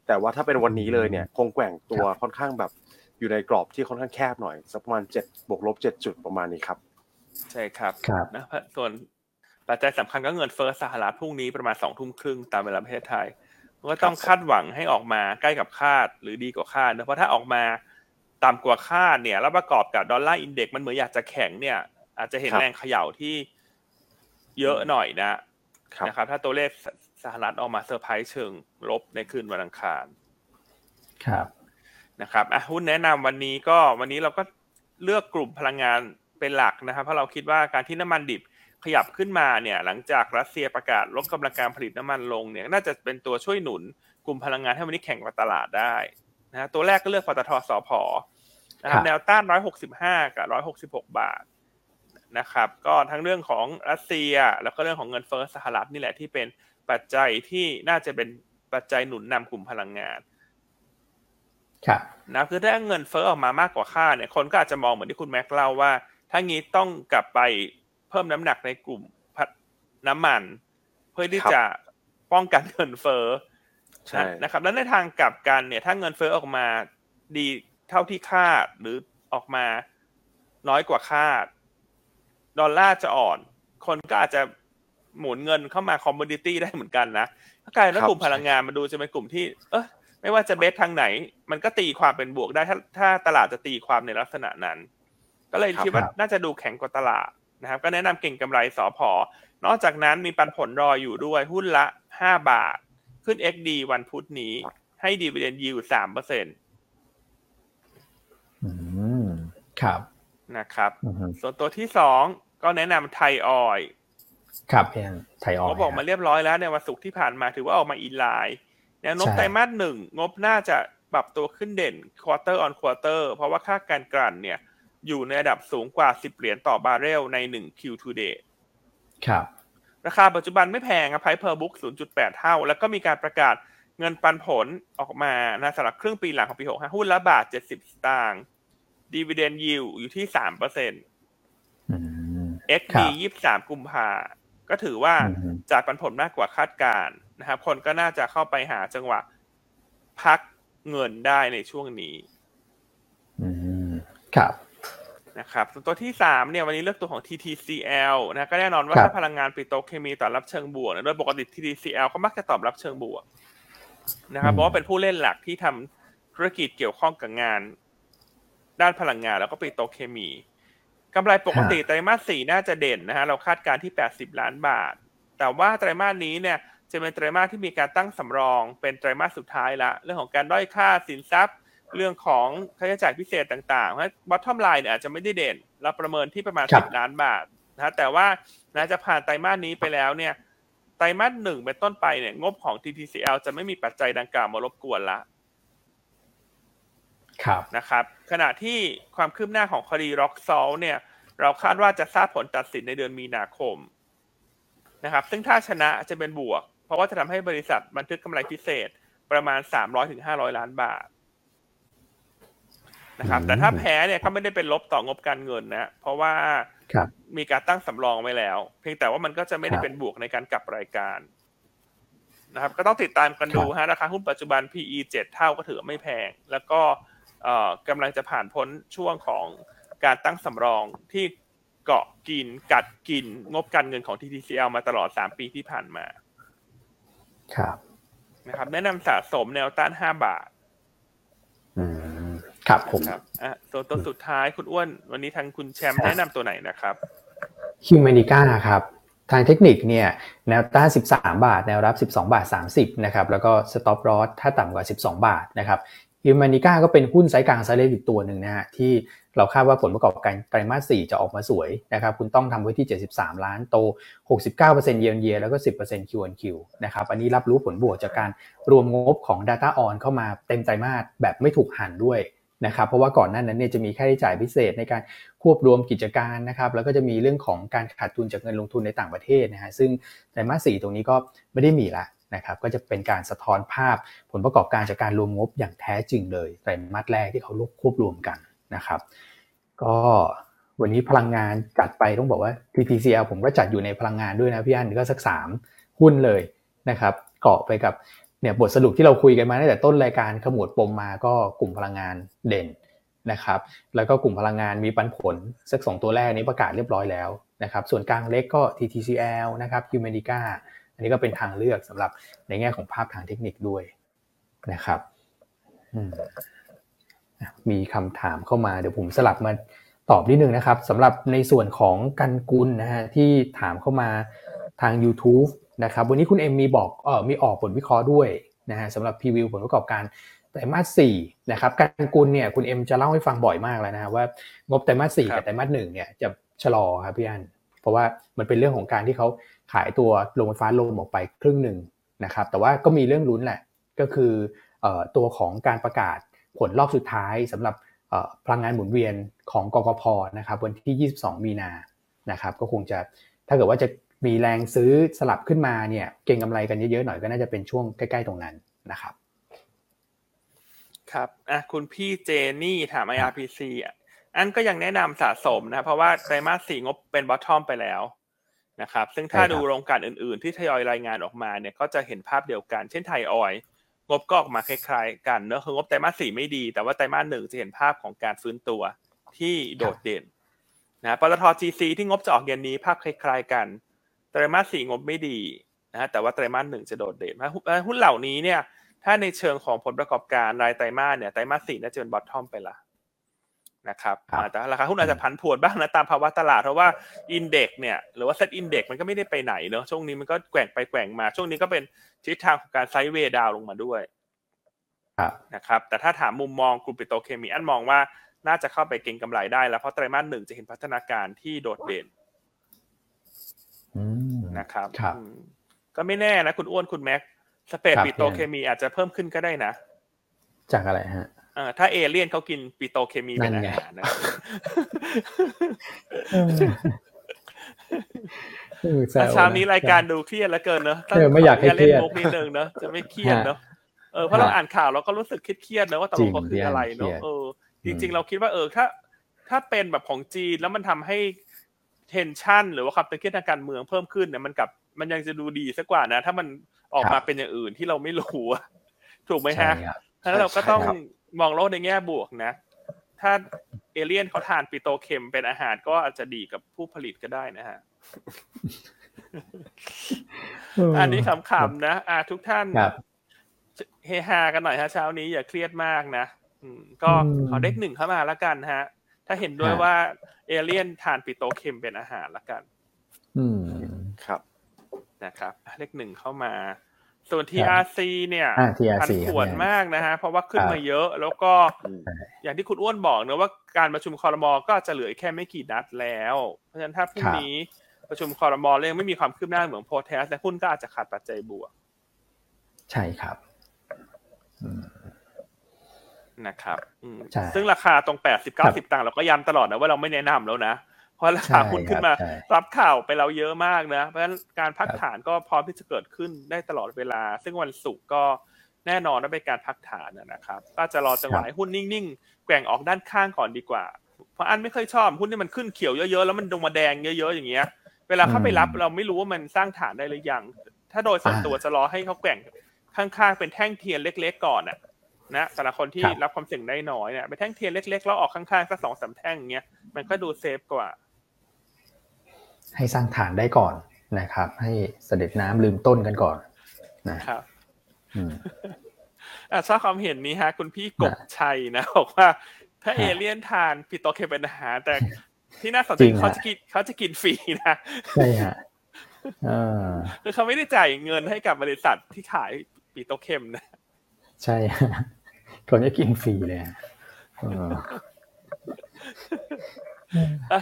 แต่ว่าถ้าเป็นวันนี้เลยเนี่ยคงแกว่งตัวค่อนข้างแบบอยู่ในกรอบที่ค่อนข้างแคบหน่อย สักประมาณ 7 บวกลบ 7 จุดประมาณนี้ครับ ใช่ครับครับนะส่วนปัจจัยสำคัญก็เงินเฟ้อสหรัฐพรุ่งนี้ประมาณสองทุ่มครึ่งตามเวลาประเทศไทยก็ต้องคาดหวังให้ออกมาใกล้กับคาดหรือดีกว่าคาดนะเพราะถ้าออกมาต่ำกว่าคาดเนี่ยแล้วประกอบกับดอลลาร์อินเด็กมันเหมือนอยากจะแข็งเนี่ย อาจจะเห็นแรงเขย่าที่เยอะหน่อยนะนะครับ ถ้าตัวเลขสหรัฐออกมาเซอร์ไพรส์เชิงลบในคืนวันอังคารครับนะครับอะหุ้นแนะนำวันนี้ก็วันนี้เราก็เลือกกลุ่มพลังงานเป็นหลักนะครับ เพราะเราคิดว่าการที่น้ำมันดิบขยับขึ้นมาเนี่ย หลังจากรัสเซียประกาศลดกำลังการผลิตน้ำมันลงเนี่ย น่าจะเป็นตัวช่วยหนุนกลุ่มพลังงานให้วันนี้แข่งกับตลาดได้นะตัวแรกก็เลือกปตทสพนะครับแนวต้านร้อยหกสิบห้ากับร้อยหกสิบหกบาท นะครับ ก็ทั้งเรื่องของรัสเซีย แล้วก็เรื่องของเงินเฟ้อสหรัฐนี่แหละที่เป็นปัจจัยที่น่าจะเป็นปัจจัยหนุนนำกลุ่มพลังงานครับนะคือถ้าเงินเฟ้อออกมามากกว่าค่าเนี่ยคนก็อาจจะมองเหมือนที่คุณแม็กเล่าว่า ถ้างี้ต้องกลับไปเพิ่มน้ำหนักในกลุ่มน้ำมัน เพื่อที่จะป้องกันเงินเฟ้อนะครับแล้วในทางกลับกันเนี่ย ถ้าเงินเฟ้อออกมาดีเท่าที่คาดหรือออกมาน้อยกว่าคาด ดอลลาร์จะอ่อน คนก็อาจจะหมุนเงินเข้ามา commodity ได้เหมือนกันนะถ้ากลายเป็นกลุ่มพลังงานมาดูจะเป็นกลุ่มที่ เออไม่ว่าจะ base ทางไหน มันก็ตีความเป็นบวกได้ถ้าถ้าตลาดจะตีความในลักษณะนั้น ก็เลยคิดว่าน่าจะดูแข็งกว่าตลาดนะครับ ก็แนะนำเก่งกำไรสอพอนอกจากนั้นมีปันผลรออยู่ด้วยหุ้นละห้าบาท ขึ้น XD วันพุธนี้ ให้ดีเวเดนยิวสามเปอร์เซ็นต์ครับนะครับ ส่วนตัวที่สอง ก็แนะนำไทยออยล์ครับเพียงไทยออยล์เขาออกมาเรียบร้อยแล้วในวันศุกร์ที่ผ่านมาถือว่าออกมา in line แนวโน้มไตรมาสหนึ่งงบน่าจะปรับตัวขึ้นเด่น quarter on quarter เพราะว่าค่าการกลั่นเนี่ย อยู่ในระดับสูงกว่า10เหรียญต่อบาร์เรลใน1 Q2 day ครับ ราคาปัจจุบันไม่แพงครับ price per book 0.8 เท่า แล้วก็มีการประกาศเงินปันผลออกมานะสำหรับครึ่งปีหลังของปี65หุ้นละบาท 70 สตางค์ดีเวเดนยิวอยู่ที่3เปอร์เซ็นต์ XD 23 กุมภาก็ถือว่าจากปันผลมากกว่าคาดการณ์นะครับ คนก็น่าจะเข้าไปหาจังหวะพักเงินได้ในช่วงนี้ครับนะครับส่วนตัวที่สามเนี่ยวันนี้เลือกตัวของ TTCL นะก็แน่นอนว่าถ้าพลังงานปิโตรเคมีตอบรับเชิงบวกโดยปกติ TTCL ก็มักจะตอบรับเชิงบวกนะครับเพราะว่าเป็นผู้เล่นหลักที่ทำธุรกิจเกี่ยวข้องกับงาน ด้านพลังงานแล้วก็ปิโตรเคมี กำไรปกติไตรมาสสี่น่าจะเด่นนะฮะเราคาดการที่ 80 ล้านบาท แต่ว่าไตรมาสนี้เนี่ยจะเป็นไตรมาสที่มีการตั้งสำรองเป็นไตรมาสสุดท้ายละเรื่องของการด้อยค่าสินทรัพย์ เรื่องของค่าใช้จ่ายพิเศษต่างๆเพราะ bottom line เนี่ยอาจจะไม่ได้เด่น เราประเมินที่ประมาณ 10 ล้านบาทนะแต่ว่านะจะผ่านไตรมาสนี้ไปแล้วเนี่ยไตรมาสหนึ่งเป็นต้นไปเนี่ยงบของ TTCL จะไม่มีปัจจัยดังกล่าวมารบกวนละครับ นะครับ ขณะที่ความคืบหน้าของคดีร็อกซอลเนี่ย เราคาดว่าจะทราบผลตัดสินในเดือนมีนาคมนะครับ ซึ่งถ้าชนะจะเป็นบวก เพราะว่าจะทำให้บริษัทบันทึกกำไรพิเศษประมาณสามร้อยถึงห้าร้อยล้านบาทนะครับ แต่ถ้าแพ้เนี่ยก็ไม่ได้เป็นลบต่องบการเงินนะ เพราะว่ามีการตั้งสำรองไว้แล้ว เพียงแต่ว่ามันก็จะไม่ได้เป็นบวกในการกลับรายการนะครับ ก็ต้องติดตามกันดูฮะราคาหุ้นปัจจุบัน PE เจ็ดเท่าก็ถือไม่แพง แล้วก็ กำลังจะผ่านพ้นช่วงของการตั้งสำรองที่เกาะกินกัดกินงบการเงินของ TTCL มาตลอด 3 ปีที่ผ่านมา ครับนะครับ แนะนำสะสมแนวต้าน 5 บาทอืมครับผมครับอะตัวตัวสุดท้ายคุณอ้วน วันนี้ทางคุณแชมป์แนะนำตัวไหนนะครับฮิวแมนิก้าครับทางเทคนิคเนี่ยแนวต้าน 13 บาท แนวรับ 12 บาท 30 นะครับ แล้วก็สต็อปรอสถ้าต่ำกว่า 12 บาทนะครับ Humanica ก็เป็นหุ้นไซส์กลางไซส์เล็กอีกตัวหนึ่งนะฮะที่เราคาดว่าผลประกอบการไตรมาส 4 จะออกมาสวยนะครับคุณต้องทำไว้ที่ 73 ล้านโต 69%เยนเยียแล้วก็ 10% Q on Q นะครับอันนี้รับรู้ผลบวกจากการรวมงบของ Data On เข้ามาเต็มไตรมาสแบบไม่ถูกหารด้วยนะครับเพราะว่าก่อนหน้านั้นเนี่ยจะมีค่าใช้จ่ายพิเศษในการควบรวมกิจการนะครับแล้วก็จะมีเรื่องของการขาดทุนจากเงินลงทุนในต่างประเทศนะฮะซึ่งไตรมาส 4 ตรงนี้ก็ไม่ได้มีละ นะครับก็จะเป็นการสะท้อนภาพผลประกอบการจากการรวมงบอย่างแท้จริงเลยไตรมาสแรกที่เขาควบรวมกันนะครับ ก็วันนี้พลังงานจัดไปต้องบอกว่า TPCL ผมก็จัดอยู่ในพลังงานด้วยนะพี่อันก็สักสามหุ้นเลยนะครับเกาะไปกับเนี่ยบทสรุปที่เราคุยกันมาตั้งแต่ต้นรายการขมวดปมมาก็กลุ่มพลังงานเด่นนะครับแล้วก็กลุ่มพลังงานมีปันผลสักสองตัวแรกนี้ประกาศเรียบร้อยแล้วนะครับส่วนกลางเล็กก็ TTCL นะครับ Humedica อันนี้ก็เป็นทางเลือกสำหรับในแง่ของภาพทางเทคนิคด้วยนะครับมีคำถามเข้ามาเดี๋ยวผมสลับมาตอบนิดนึงนะครับสำหรับในส่วนของกันกุลนะฮะที่ถามเข้ามาทาง YouTube นะครับวันนี้คุณเอ็มมีบอกเออมีออกผลวิเคราะห์ด้วยนะฮะสำหรับพรีวิวผลประกอบการไตรมาสสี่นะครับการกุลเนี่ยคุณเอ็มจะเล่าให้ฟังบ่อยมากแล้วนะว่างบไตรมาสสี่กับไตรมาสหนึ่งเนี่ยจะชะลอครับพี่อันเพราะว่ามันเป็นเรื่องของการที่เขา ขายตัวโรงไฟฟ้าลมออกไปครึ่งหนึ่งนะครับแต่ว่าก็มีเรื่องลุ้นแหละก็คือตัวของการประกาศผลรอบสุดท้ายสำหรับพลังงานหมุนเวียนของกกพนะครับวันที่ 22 มีนานะครับก็คงจะถ้าเกิดว่าจะมีแรงซื้อสลับขึ้นมาเนี่ยเก่งกำไรกันเยอะๆหน่อยก็น่าจะเป็นช่วงใกล้ๆตรงนั้นนะครับครับอะคุณพี่เจนี่ถาม IRPC อันก็ยังแนะนำสะสมนะเพราะว่าไตรมาสสี่งบเป็นบอททอมไปแล้ว นะครับซึ่งถ้าดูโรงการอื่นๆ ที่ทยอยรายงานออกมาเนี่ยก็จะเห็นภาพเดียวกัน เช่นไทยออยงบก็ออกมาคล้ายๆกันเนอะคืองบไตรมาสสี่ไม่ดี แต่ว่าไตรมาสหนึ่งจะเห็นภาพของการฟื้นตัวที่โดดเด่นนะปตท GC ที่งบจะออกเย็นนี้ภาพคล้ายๆกัน ไตรมาสสี่งบไม่ดีนะแต่ว่าไตรมาสหนึ่งจะโดดเด่นหุ้นเหล่านี้เนี่ยถ้าในเชิงของผลประกอบการรายไตรมาสเนี่ยไตรมาสสี่น่าจะเป็น bottom ไปละ นะครับแต่ราคาหุ้นอาจจะผันผวนบ้างนะตามภาวะตลาดเพราะว่า index เนี่ยหรือว่า SET index มันก็ไม่ได้ไปไหนเนอะช่วงนี้มันก็แกว่งไปแกว่งมา ช่วงนี้ก็เป็นทิศทางของการ sideway down ลงมาด้วยนะครับแต่ถ้าถามมุมมองกลุ่มปิโตรเคมีอันมองว่าน่าจะเข้าไปเก็งกำไรได้แล้วเพราะไตรมาสหนึ่งจะเห็นพัฒนาการที่โดดเด่นนะครับก็ไม่แน่นะคุณอ้วนคุณแม็กสเปดปิโตเคมีอาจจะเพิ่มขึ้นก็ได้นะ จากอะไรฮะ ถ้าเอเลี่ยนเขากินปิโตเคมีเป็นอาหารนะเช้านี้รายการดูเครียดแล้วเกินเนอะไม่อยากให้เครียดเล่นมุกนิดนึงเนอะจะไม่เครียดเนอะเออเพราะเราอ่านข่าวเราก็รู้สึกเครียดๆนะว่าตกลงคืออะไรเนอะเออจริง ๆ เราคิดว่าเออถ้า ถ้าเป็นแบบของจีนแล้วมันทำให้tension หรือว่าความตึงเครียดทางการเมืองเพิ่มขึ้นเนี่ยมันกลับมันยังจะดูดีซะกว่านะ ถ้ามันออกมาเป็นอย่างอื่นที่เราไม่รู้ถูกไหมฮะถ้าเราก็ต้อง มองโลกในแง่บวกนะ ถ้าเอเลี่ยนเขาทาน petrochem เป็นอาหารก็อาจจะดีกับผู้ผลิตก็ได้นะฮะ อันนี้ขำๆนะอ่าทุกท่านเฮฮากันหน่อยฮะเช้านี้อย่าเครียดมากนะก็ขอเด็กหนึ่งเข้ามาแล้วกันฮะ ถ้าเห็นด้วยว่าเอเลี่ยนทานปิโตเคมเป็นอาหารแล้วกัน อืมครับนะครับเลขหนึ่งเข้ามา ส่วน TRC เนี่ยผันผวนมากนะฮะเพราะว่าขึ้นมาเยอะ แล้วก็อย่างที่คุณอ้วนบอกเนะว่าการประชุมคอรมอก็จะเหลือแค่ไม่กี่นัดแล้ว เพราะฉะนั้นถ้าพรุ่งนี้ประชุมคอรมอเรื่องไม่มีความคืบหน้าเหมือนโพแทสแต่หุ้นก็อาจจะขาดปัจจัยบวก ใช่ครับนะครับซึ่งราคาตรงแปดสิบเก้าสิบตังค์เราก็ย้ำตลอดนะว่าเราไม่แนะนำแล้วนะ พราะราคาหุ้นขึ้นมา รับข่าวไปเราเยอะมากนะ เพราะฉะนั้นการพักฐานก็พร้อมที่จะเกิดขึ้นได้ตลอดเวลา ซึ่งวันศุกร์ก็แน่นอนว่าเป็นการพักฐานนะครับ ก็จะรอจังหวะหุ้นนิ่งๆ แกว่งออกด้านข้างก่อนดีกว่า เพราะอันไม่เคยชอบหุ้นที่มันขึ้นเขียวเยอะๆ แล้วมันลงมาแดงเยอะๆ อย่างเงี้ย เวลาเข้าไปรับเราไม่รู้ว่ามันสร้างฐานได้หรือยัง ถ้าโดยส่วนตัวจะรอให้เขาแกว่งข้างๆ เป็นแท่งเทียนเล็ก ๆ ก่อนนะนะแต่ละคนที่รับความเสี่ยงได้น้อยเนี่ยเป็นแท่งเทียนเล็กๆแล้วออกข้างๆสักสองสามแท่งเงี้ยมันก็ดูเซฟกว่า ให้สร้างฐานได้ก่อนนะครับ ให้เสด็จน้ำลืมต้นกันก่อนนะครับอ่าชอบความเห็นนี้ฮะ คุณพี่กบชัยนะบอกว่า ถ้าเอเลี่ยนทานปิโตเคเป็นอาหารแต่ที่น่าสนใจเขาจะกินเขาจะกินฟรีนะใช่ฮะคือเขาไม่ได้จ่ายเงินให้กับบริษัทที่ขายปิโตเคมนะ ใช่เขาจะกินฟรีเลย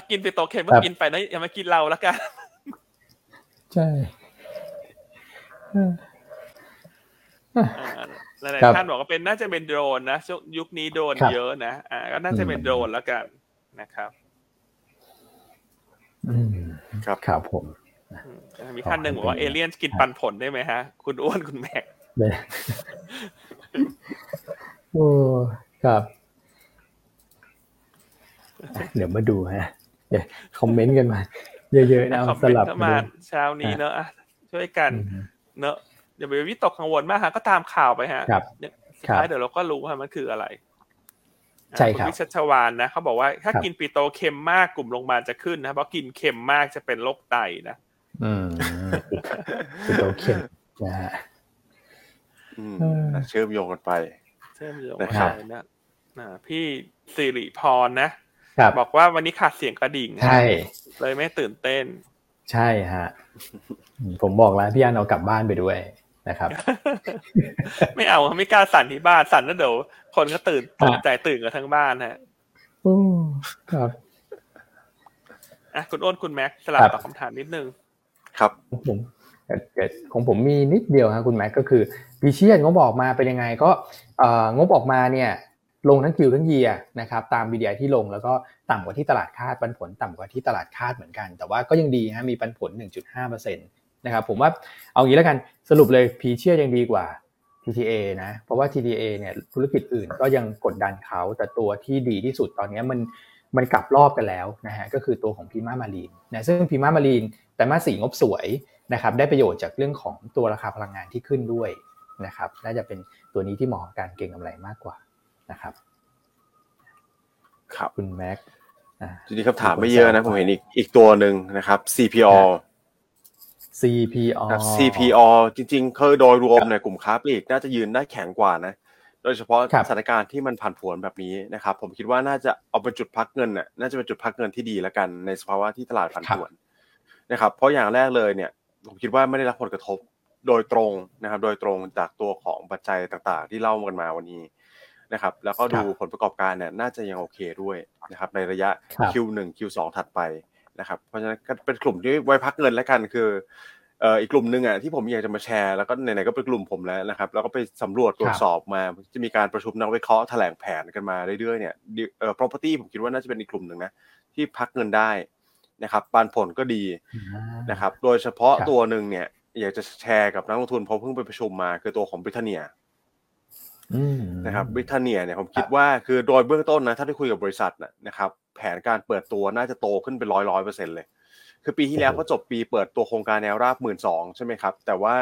กินไปโตเค็มก็กินไปนะอย่ามากินเราแล้วกัน ใช่หลายท่านบอกว่าเป็นน่าจะเป็นโดรนนะยุคนี้โดรนเยอะนะอ่าก็น่าจะเป็นโดรนแล้วกันนะครับอืมครับครับผม มีท่านหนึ่งบอกว่าเอเลี่ยนกินปันผลได้ไหมฮะ คุณอ้วนคุณแม็กโอ้ครับ เดี๋ยวมาดูฮะเดี๋ยวคอมเมนต์กันมา เยอะๆนะสลับมาเช้านี้เนอะช่วยกันเนอะอย่าไปวิตกกังวลมากฮะก็ตามข่าวไปฮะสุดท้ายเดี๋ยวเราก็รู้ว่ามันคืออะไรใช่ครับวิชัชวานนะเขาบอกว่าถ้ากินปีโตเค็มมากกลุ่มโรงพยาบาลจะขึ้นนะเพราะกินเค็มมากจะเป็นโรคไตนะอืมโอเคนะฮะเชื่อมโยงกันไป เชื่อมโยงกันไปนะพี่สิริพรนะ บอกว่าวันนี้ขาดเสียงกระดิ่งใช่เลยไม่ตื่นเต้น ใช่ฮะผมบอกแล้วพี่อันเอากลับบ้านไปด้วยนะครับ ไม่เอาไม่กล้าสั่นที่บ้านสั่นแล้วเดี๋ยวคนก็ตื่นตกใจตื่นกันทั้งบ้านฮะครับอะคุณอ้นคุณแม็กสลับตอบคำถามนิดนึง ครับผมของผมมีนิดเดียวครับคุณแม็กก็คือปีเชียนงบออกมาเป็นยังไงก็งบออกมาเนี่ย ลงทั้งคิวทั้งเยียนะครับตาม BDI ที่ลงแล้วก็ต่ำกว่าที่ตลาดคาดปันผลต่ำกว่าที่ตลาดคาดเหมือนกัน แต่ว่าก็ยังดีฮะมีปันผล 1.5%นะครับผมว่าเอางี้แล้วกันสรุปเลย Precious ยังดีกว่า TTA นะเพราะว่า TTA เนี่ยธุรกิจอื่นก็ยังกดดันเขาแต่ตัวที่ดีที่สุดตอนนี้มันมันกลับรอบกันแล้วนะฮะก็คือตัวของ Prima Marine นะซึ่ง Prima Marine ไตรมาสสี่งบสวยนะครับได้ประโยชน์จากเรื่องของตัวราคาพลังงานที่ขึ้นด้วยนะครับน่าจะเป็นตัวนี้ที่เหมาะกับการเก็งกำไรมากกว่า นะครับครับคุณแม็กจริงๆคำถามไม่เยอะนะ ผมเห็นอีกอีกตัวหนึ่งนะครับ CPO CPO CPO จริงๆคือโดยรวมในกลุ่มค้าปลีกน่าจะยืนได้แข็งกว่านะ โดยเฉพาะสถานการณ์ที่มันผ่านผวนแบบนี้นะครับ ผมคิดว่าน่าจะเอาเป็นจุดพักเงินน่ะน่าจะเป็นจุดพักเงินที่ดีแล้วกันในสภาวะที่ตลาดผันผวนนะครับ เพราะอย่างแรกเลยเนี่ย ผมคิดว่าไม่ได้รับผลกระทบโดยตรงนะครับ โดยตรงจากตัวของปัจจัยต่างๆ ที่เล่ากันมาวันนี้ นะครับแล้วก็ดูผลประกอบการเนี่ยน่าจะยังโอเคด้วยนะครับในระยะ Q1 Q2 ถัดไปนะครับเพราะฉะนั้นก็เป็นกลุ่มที่ไว้พักเงินแล้วกันคือเอ่ออีกกลุ่มหนึ่งอะที่ผมอยากจะมาแชร์แล้วก็ไหนๆก็เป็นกลุ่มผมแล้วนะครับแล้วก็ไปสำรวจตรวจสอบมาจะมีการประชุมนักวิเคราะห์แถลงแผนกันมาเรื่อยๆเนี่ยเอ่อ property ผมคิดว่าน่าจะเป็นอีกกลุ่มหนึ่งนะที่พักเงินได้นะครับปันผลก็ดีนะครับ โดยเฉพาะตัวหนึ่งเนี่ยอยากจะแชร์กับนักลงทุนเพราะเพิ่งไปประชุมมาคือตัวของบริเตเนีย นะครับบริเตเนียเนี่ยผมคิดว่าคือโดยเบื้องต้นนะถ้าได้คุยกับบริษัทนะครับแผนการเปิดตัวน่าจะโตขึ้นเป็นร้อยร้อยเปอร์เซ็นต์เลย คือปีที่แล้วเขาจบปีเปิดตัวโครงการแนวราบหมื่นสองใช่ไหมครับ แต่ว่า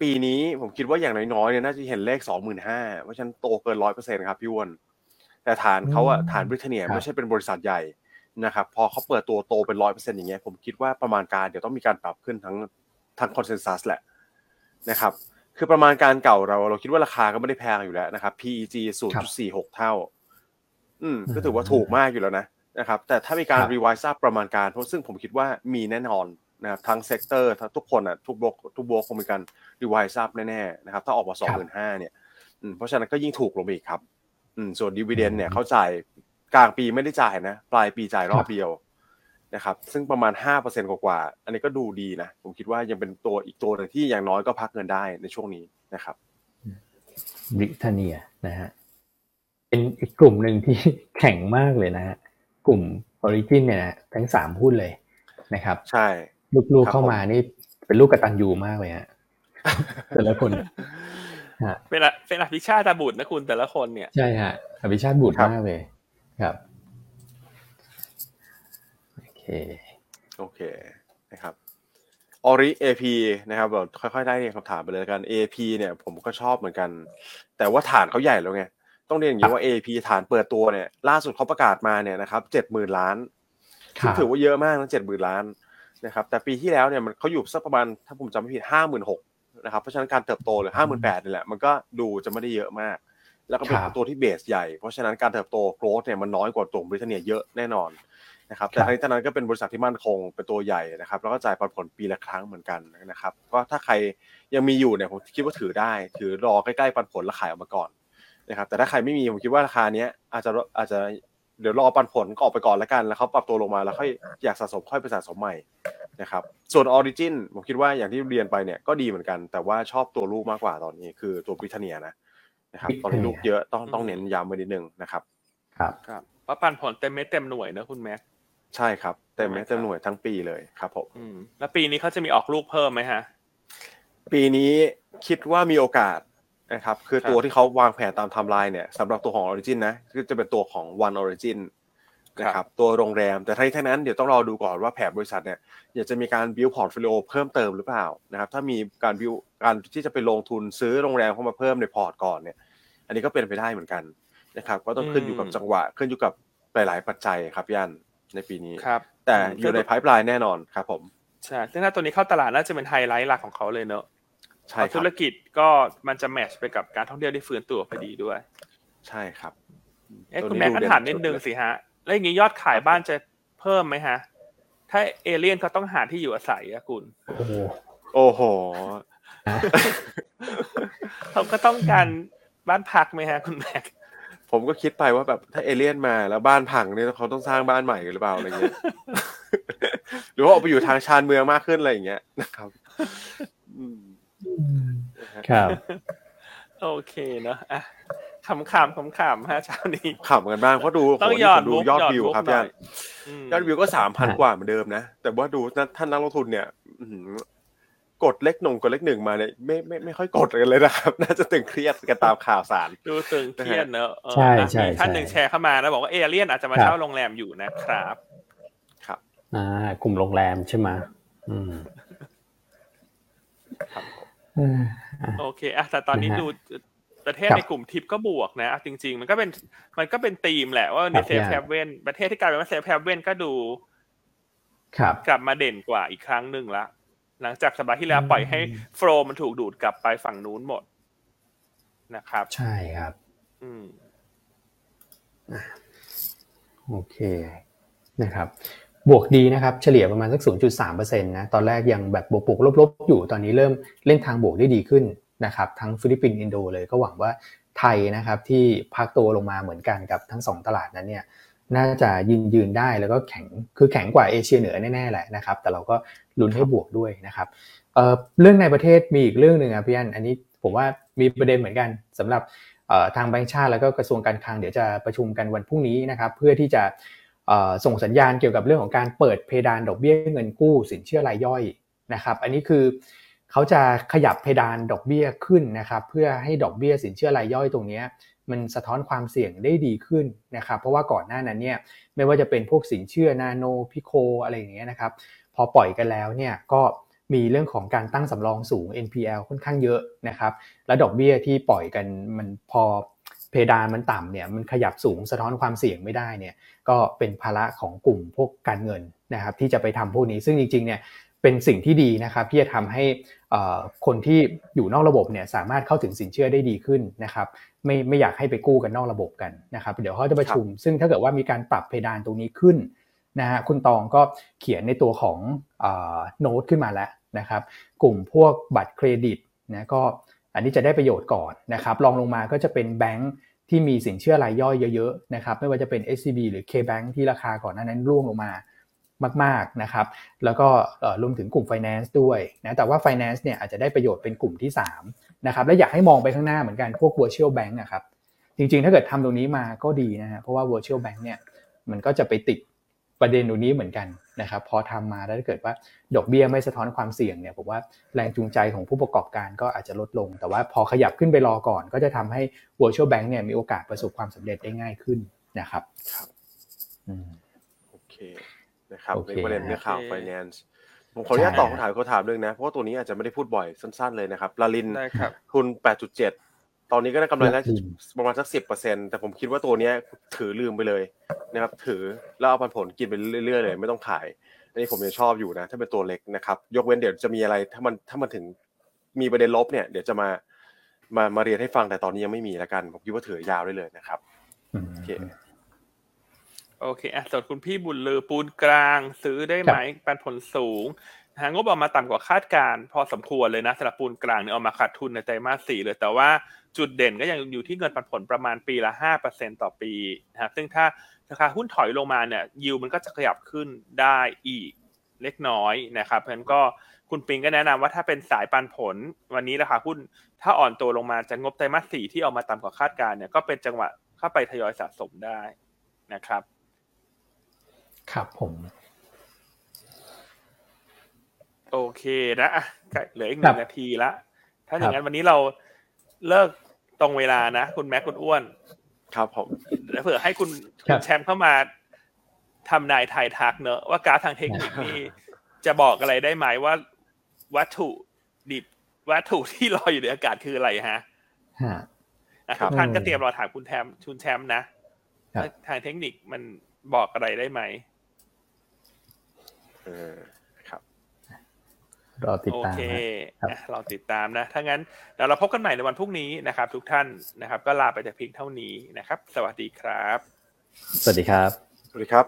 ปีนี้ผมคิดว่าอย่างน้อยๆเนี่ยน่าจะเห็นเลขสองหมื่นห้าเพราะฉะนั้นโตเกินร้อยเปอร์เซ็นครับพี่วอนแต่ฐานเขาอะฐานบริทาเนียไม่ใช่เป็นบริษัทใหญ่นะครับ พอเขาเปิดตัวโตเป็นร้อยเปอร์เซ็นต์อย่างเงี้ยผมคิดว่าประมาณการเดี๋ยวต้องมีการปรับขึ้นทั้งทั้ง consensus แหละนะครับ คือประมาณการเก่าเรา เราคิดว่าราคาก็ไม่ได้แพงอยู่แล้วนะครับ PEG 0.46 เท่า อืม ก็ถือว่าถูกมากอยู่แล้วนะนะครับ แต่ถ้ามีการ revise up ประมาณการเพราะซึ่งผมคิดว่ามีแน่นอนนะครับทั้ง sector ทุกคนอะทุกบล็อกทุกบล็อกคงมีการ revise up แน่ๆนะครับ ถ้าออกมาสองหมื่นห้าเนี่ยเพราะฉะนั้นก็ยิ่งถูกลงไปอีกครับส่วน dividend เนี่ยเขาจ่ายกลางปีไม่ได้จ่ายนะ ปลายปีจ่ายรอบเดียว นะครับซึ่งประมาณห้าเปอร์เซ็นต์กว่าอันนี้ก็ดูดีนะ ผมคิดว่ายังเป็นตัวอีกตัวหนึ่งที่อย่างน้อยก็พักเงินได้ในช่วงนี้นะครับบริทาเนียนะฮะเป็นอีกกลุ่มหนึ่งที่แข็งมากเลยนะฮะกลุ่มออริจินเนี่ยทั้งสามหุ้นเลยนะครับ ใช่ลูกๆเข้ามานี่เป็นลูกกระตันยูมากเลยฮะแต่ละคนเป็นเป็นอภิชาติบุตรนะคุณแต่ละคนเนี่ยใช่ฮะอภิชาติบุตรมากเลย ครับ โอเคโอเคนะครับออริเอพีนะครับแบบค่อยๆได้เรียงคำถามไปเลยกันเอพีเนี่ยผมก็ชอบเหมือนกัน แต่ว่าฐานเขาใหญ่แล้วไง ต้องเรียนอย่างนี้ว่า AP ฐานเปิดตัวเนี่ย ล่าสุดเขาประกาศมาเนี่ยนะครับเจ็ดหมื่นล้านซึ่งถือว่าเยอะมากนะเจ็ดหมื่นล้านนะครับ แต่ปีที่แล้วเนี่ยมันเขาอยู่สักประมาณถ้าผมจำไม่ผิดห้าหมื่นหกนะครับ เพราะฉะนั้นการเติบโตเลยห้าหมื่นแปดนี่แหละ มันก็ดูจะไม่ได้เยอะมาก แล้วก็เป็นตัวที่เบสใหญ่ เพราะฉะนั้นการเติบโตโกรธเนี่ยมันน้อยกว่าตัวบริเตนเนียเยอะแน่นอน นะครับแต่ทั้งนี้ทั้งนั้นก็เป็นบริษัทที่มั่นคงเป็นตัวใหญ่นะครับแล้วก็จ่ายปันผลปีละครั้งเหมือนกันนะครับก็ถ้าใครยังมีอยู่เนี่ยผมคิดว่าถือได้ ถือรอใกล้ๆปันผลแล้วขายออกมาก่อนนะครับแต่ถ้าใครไม่มีผมคิดว่าราคาเนี้ยอาจจะอาจจะเดี๋ยวรอปันผลก็ออกไปก่อนแล้วกัน แล้วเขาปรับตัวลงมาแล้วค่อยอยากสะสมค่อยไปสะสมใหม่นะครับส่วนออริจินผมคิดว่าอย่างที่เรียนไปเนี่ยก็ดีเหมือนกัน แต่ว่าชอบตัวลูกมากกว่าตอนนี้คือตัวบริทาเนียนะนะครับตอนนี้ลูกเยอะต้องต้องเน้นย้ำไว้นิดนึงนะครับ ครับครับเพราะปันผลเต็มเม็ดเต็มหน่วยนะคุณแม็ก ใช่ครับเต็มเม็ดเต็มหน่วยทั้งปีเลยครับผมแล้วปีนี้เขาจะมีออกลูกเพิ่มไหมฮะ ปีนี้คิดว่ามีโอกาสนะครับ คือตัวที่เขาวางแผนตามไทม์ไลน์เนี่ยสำหรับตัวของ Origin นะก็จะเป็นตัวของ One Origin นะครับตัวโรงแรมแต่ทั้งนี้ทั้งนั้นเดี๋ยวต้องรอดูก่อนว่าแผนบริษัทเนี่ยอยากจะมีการ build portfolio เพิ่มเติมหรือเปล่านะครับถ้ามีการ build การที่จะไปลงทุนซื้อโรงแรมเข้ามาเพิ่มในพอร์ตก่อนเนี่ย อันนี้ก็เป็นไปได้เหมือนกันนะครับ ก็ต้องขึ้นอยู่กับจังหวะขึ้นอยู่กับหลาย ๆ ปัจจัยครับย่าน ในปีนี้ครับแต่อยู่ใน pipeline แน่นอนครับผมใช่ซึ่งถ้าตัวนี้เข้าตลาดน่าจะเป็นไฮไลท์หลักของเขาเลยเนอะใช่ธุรกิจก็มันจะแมชไปกับการท่องเที่ยวที่ฟื้นตัวพอดีด้วย ใช่ครับเอ้คุณแม่ก็ถามนิดนึงสิฮะ แล้วอย่างนี้ยอดขายบ้านจะเพิ่มไหมฮะ ถ้าเอเลี่ยนเขาต้องหาที่อยู่อาศัยอะคุณ โอ้โหโอ้โหเขาก็ต้องการบ้านพักไหมฮะ คุณแม่ ผมก็คิดไปว่าแบบถ้าเอเลี่ยนมาแล้วบ้านพังเนี่ยเขาต้องสร้างบ้านใหม่หรือเปล่าอะไรเงี้ยหรือว่าออกไปอยู่ทางชานเมืองมากขึ้นอะไรอย่างเงี้ยนะครับครับโอเคเนาะอะขำขำขำขำฮะเช้านี้ขำกันบ้างเพราะดูต้องยอดดูยอดวิวครับย่านยอดวิวก็สามพันกว่าเหมือนเดิมนะ แต่ว่าดูท่านนักลงทุนเนี่ย กดเล็กหนึ่งกดเล็กหนึ่งมาเนี่ยไม่ไม่ไม่ค่อยกดกันเลยนะครับ น่าจะตึงเครียดกันตามข่าวสาร ดูตึงเครียดเนอะใช่ใช่ท่านหนึ่งแชร์เข้ามาแล้วบอกว่าเอเลียนอาจจะมาเช่าโรงแรมอยู่นะครับ ครับอ่ากลุ่มโรงแรมใช่ไหมอืมโอเคอะแต่ตอนนี้ดูประเทศในกลุ่มทิปก็บวกนะจริง ๆ มันก็เป็นมันก็เป็นธีมแหละว่าใน safe haven ประเทศที่กลายเป็นว่า safe haven ก็ดู ครับ กลับมาเด่นกว่าอีกครั้งหนึ่งละ หลังจากสัปดาห์ที่แล้วปล่อยให้ flow มันถูกดูดกลับไปฝั่งนู้นหมดนะครับ ใช่ครับ อืมโอเคนะครับ บวกดีนะครับ เฉลี่ยประมาณสัก 0.3%นะ ตอนแรกยังแบบบวกบวกลบๆ อยู่ ตอนนี้เริ่มเล่นทางบวกได้ดีขึ้นนะครับ ทั้งฟิลิปปินส์อินโดเลยก็หวังว่าไทยนะครับที่พักตัวลงมาเหมือนกันกับทั้งสองตลาดนั้นเนี่ยน่าจะยืนยืนได้แล้วก็แข็งคือแข็งกว่าเอเชียเหนือแน่ๆแหละนะครับ แต่เราก็ ลุ้นให้บวกด้วยนะครับเรื่องในประเทศมีอีกเรื่องหนึ่งอะพี่อันอันนี้ผมว่ามีประเด็นเหมือนกันสำหรับทางแบงก์ชาติแล้วก็กระทรวงการคลังเดี๋ยวจะประชุมกันวันพรุ่งนี้นะครับ เพื่อที่จะส่งสัญญาณเกี่ยวกับเรื่องของการเปิดเพดานดอกเบี้ยเงินกู้สินเชื่อรายย่อยนะครับ อันนี้คือเขาจะขยับเพดานดอกเบี้ยขึ้นนะครับ เพื่อให้ดอกเบี้ยสินเชื่อรายย่อยตรงนี้มันสะท้อนความเสี่ยงได้ดีขึ้นนะครับ เพราะว่าก่อนหน้านั้นเนี่ยไม่ว่าจะเป็นพวกสินเชื่อนาโนพิโคอะไรอย่างเงี้ยนะครับ พอปล่อยกันแล้วเนี่ยก็มีเรื่องของการตั้งสำรองสูง NPL ค่อนข้างเยอะนะครับ และดอกเบี้ยที่ปล่อยกันมันพอเพดานมันต่ำเนี่ยมันขยับสูงสะท้อนความเสี่ยงไม่ได้เนี่ยก็เป็นภาระของกลุ่มพวกการเงินนะครับที่จะไปทำพวกนี้ซึ่งจริงๆเนี่ยเป็นสิ่งที่ดีนะครับที่จะทำให้คนที่อยู่นอกระบบเนี่ยสามารถเข้าถึงสินเชื่อได้ดีขึ้นนะครับไม่ไม่อยากให้ไปกู้กันนอกระบบกันนะครับเดี๋ยวเขาจะประชุม ซึ่งถ้าเกิดว่ามีการปรับเพดานตรงนี้ขึ้น นะฮะคุณตองก็เขียนในตัวของโน้ตขึ้นมาแล้วนะครับ กลุ่มพวกบัตรเครดิตนะก็อันนี้จะได้ประโยชน์ก่อนนะครับลองลงมาก็จะเป็นแบงค์ที่มีสินเชื่อรายย่อยเยอะๆนะครับไม่ว่าจะเป็น SCB หรือ KBank ที่ราคาก่อนหน้านั้นร่วงลงมามากๆนะครับ แล้วก็รวมถึงกลุ่ม Finance ด้วยนะแต่ว่า Finance เนี่ยอาจจะได้ประโยชน์เป็นกลุ่มที่3นะครับและอยากให้มองไปข้างหน้าเหมือนกันพวก Virtual Bank นะครับจริงๆ ถ้าเกิดทำตรงนี้มาก็ดีนะฮะเพราะว่า Virtual Bank เนี่ยมันก็จะไปติด ประเด็นตรงนี้เหมือนกันนะครับพอทำมาแล้วถ้าเกิดว่าดอกเบี้ยไม่สะท้อนความเสี่ยงเนี่ยผมว่าแรงจูงใจของผู้ประกอบการก็อาจจะลดลง แต่ว่าพอขยับขึ้นไปรอก่อน ก็จะทำให้ virtual bank เนี่ยมีโอกาสประสบความสำเร็จได้ง่ายขึ้นนะครับครับโอเคนะครับในประเด็นเรื่องข่าว finance ผมขออนุญาตตอบคำถามเขาถามเรื่องนะ เพราะว่าตัวนี้อาจจะไม่ได้พูดบ่อยสั้น ๆเลยนะครับลาลินทุน 8.7 ตอนนี้ก็ได้กำไรแล้วประมาณสักสิบเปอร์เซ็นแต่ผมคิดว่าตัวนี้ถือลืมไปเลยนะครับ ถือแล้วเอาปันผลกินไปเรื่อยๆเลย ไม่ต้องขาย อันนี้ผมยังชอบอยู่นะ ถ้าเป็นตัวเล็กนะครับ ยกเว้นเดี๋ยวจะมีอะไรถ้ามันถ้ามันถึงมีประเด็นลบเนี่ย เดี๋ยวจะมามามาเรียนให้ฟังแต่ตอนนี้ยังไม่มีแล้วกัน ผมคิดว่าถือยาวได้เลยนะครับโอเคโอเคอะส่วนคุณพี่บุญลือปูนกลาง ซื้อได้ไหมปันผลสูง หางบออกมาต่ำกว่าคาดการพอสมควรเลยนะสำหรับปูนกลางเนี่ยออกมาขาดทุนในไตรมาสสี่เลย แต่ว่าจุดเด่นก็ยังอยู่ที่เงินปันผลประมาณปีละห้าเปอร์เซ็นต่อปีนะครับซึ่งถ้าราคาหุ้นถอยลงมาเนี่ยยิวมันก็จะขยับขึ้นได้อีกเล็กน้อยนะครับเพราะฉะนั้นก็คุณปิงก็แนะนำว่าถ้าเป็นสายปันผล วันนี้ราคาหุ้นถ้าอ่อนตัวลงมาจะงบไตรมาสสี่ที่ออกมาต่ำกว่าคาดการเนี่ยก็เป็นจังหวะเข้าไปทยอยสะสมได้นะครับ ครับผม โอเคนะเหลืออีกหนึ่งนาทีละถ้าอย่างนั้นวันนี้เราเลิกตรงเวลานะ คุณแม็กคุณอ้วน ครับผมแล้วเผื่อให้คุณแชมป์เข้ามาทำนายไทยทักเนอะว่าการทางเทคนิคนี่จะบอกอะไรได้ไหมว่า วัตถุดิบวัตถุที่ลอยอยู่ในอากาศคืออะไรฮะทุกท่านก็เตรียมรอถามคุณแทมชุนแชมป์นะทางเทคนิคมันบอกอะไรได้ไหมเออครับ รอติดตามโอเคเราติดตามนะ ถ้างั้นเดี๋ยวเราพบกันใหม่ในวันพรุ่งนี้นะครับ ทุกท่านนะครับ ก็ลาไปแต่เพียงเท่านี้นะครับ สวัสดีครับ สวัสดีครับ สวัสดีครับ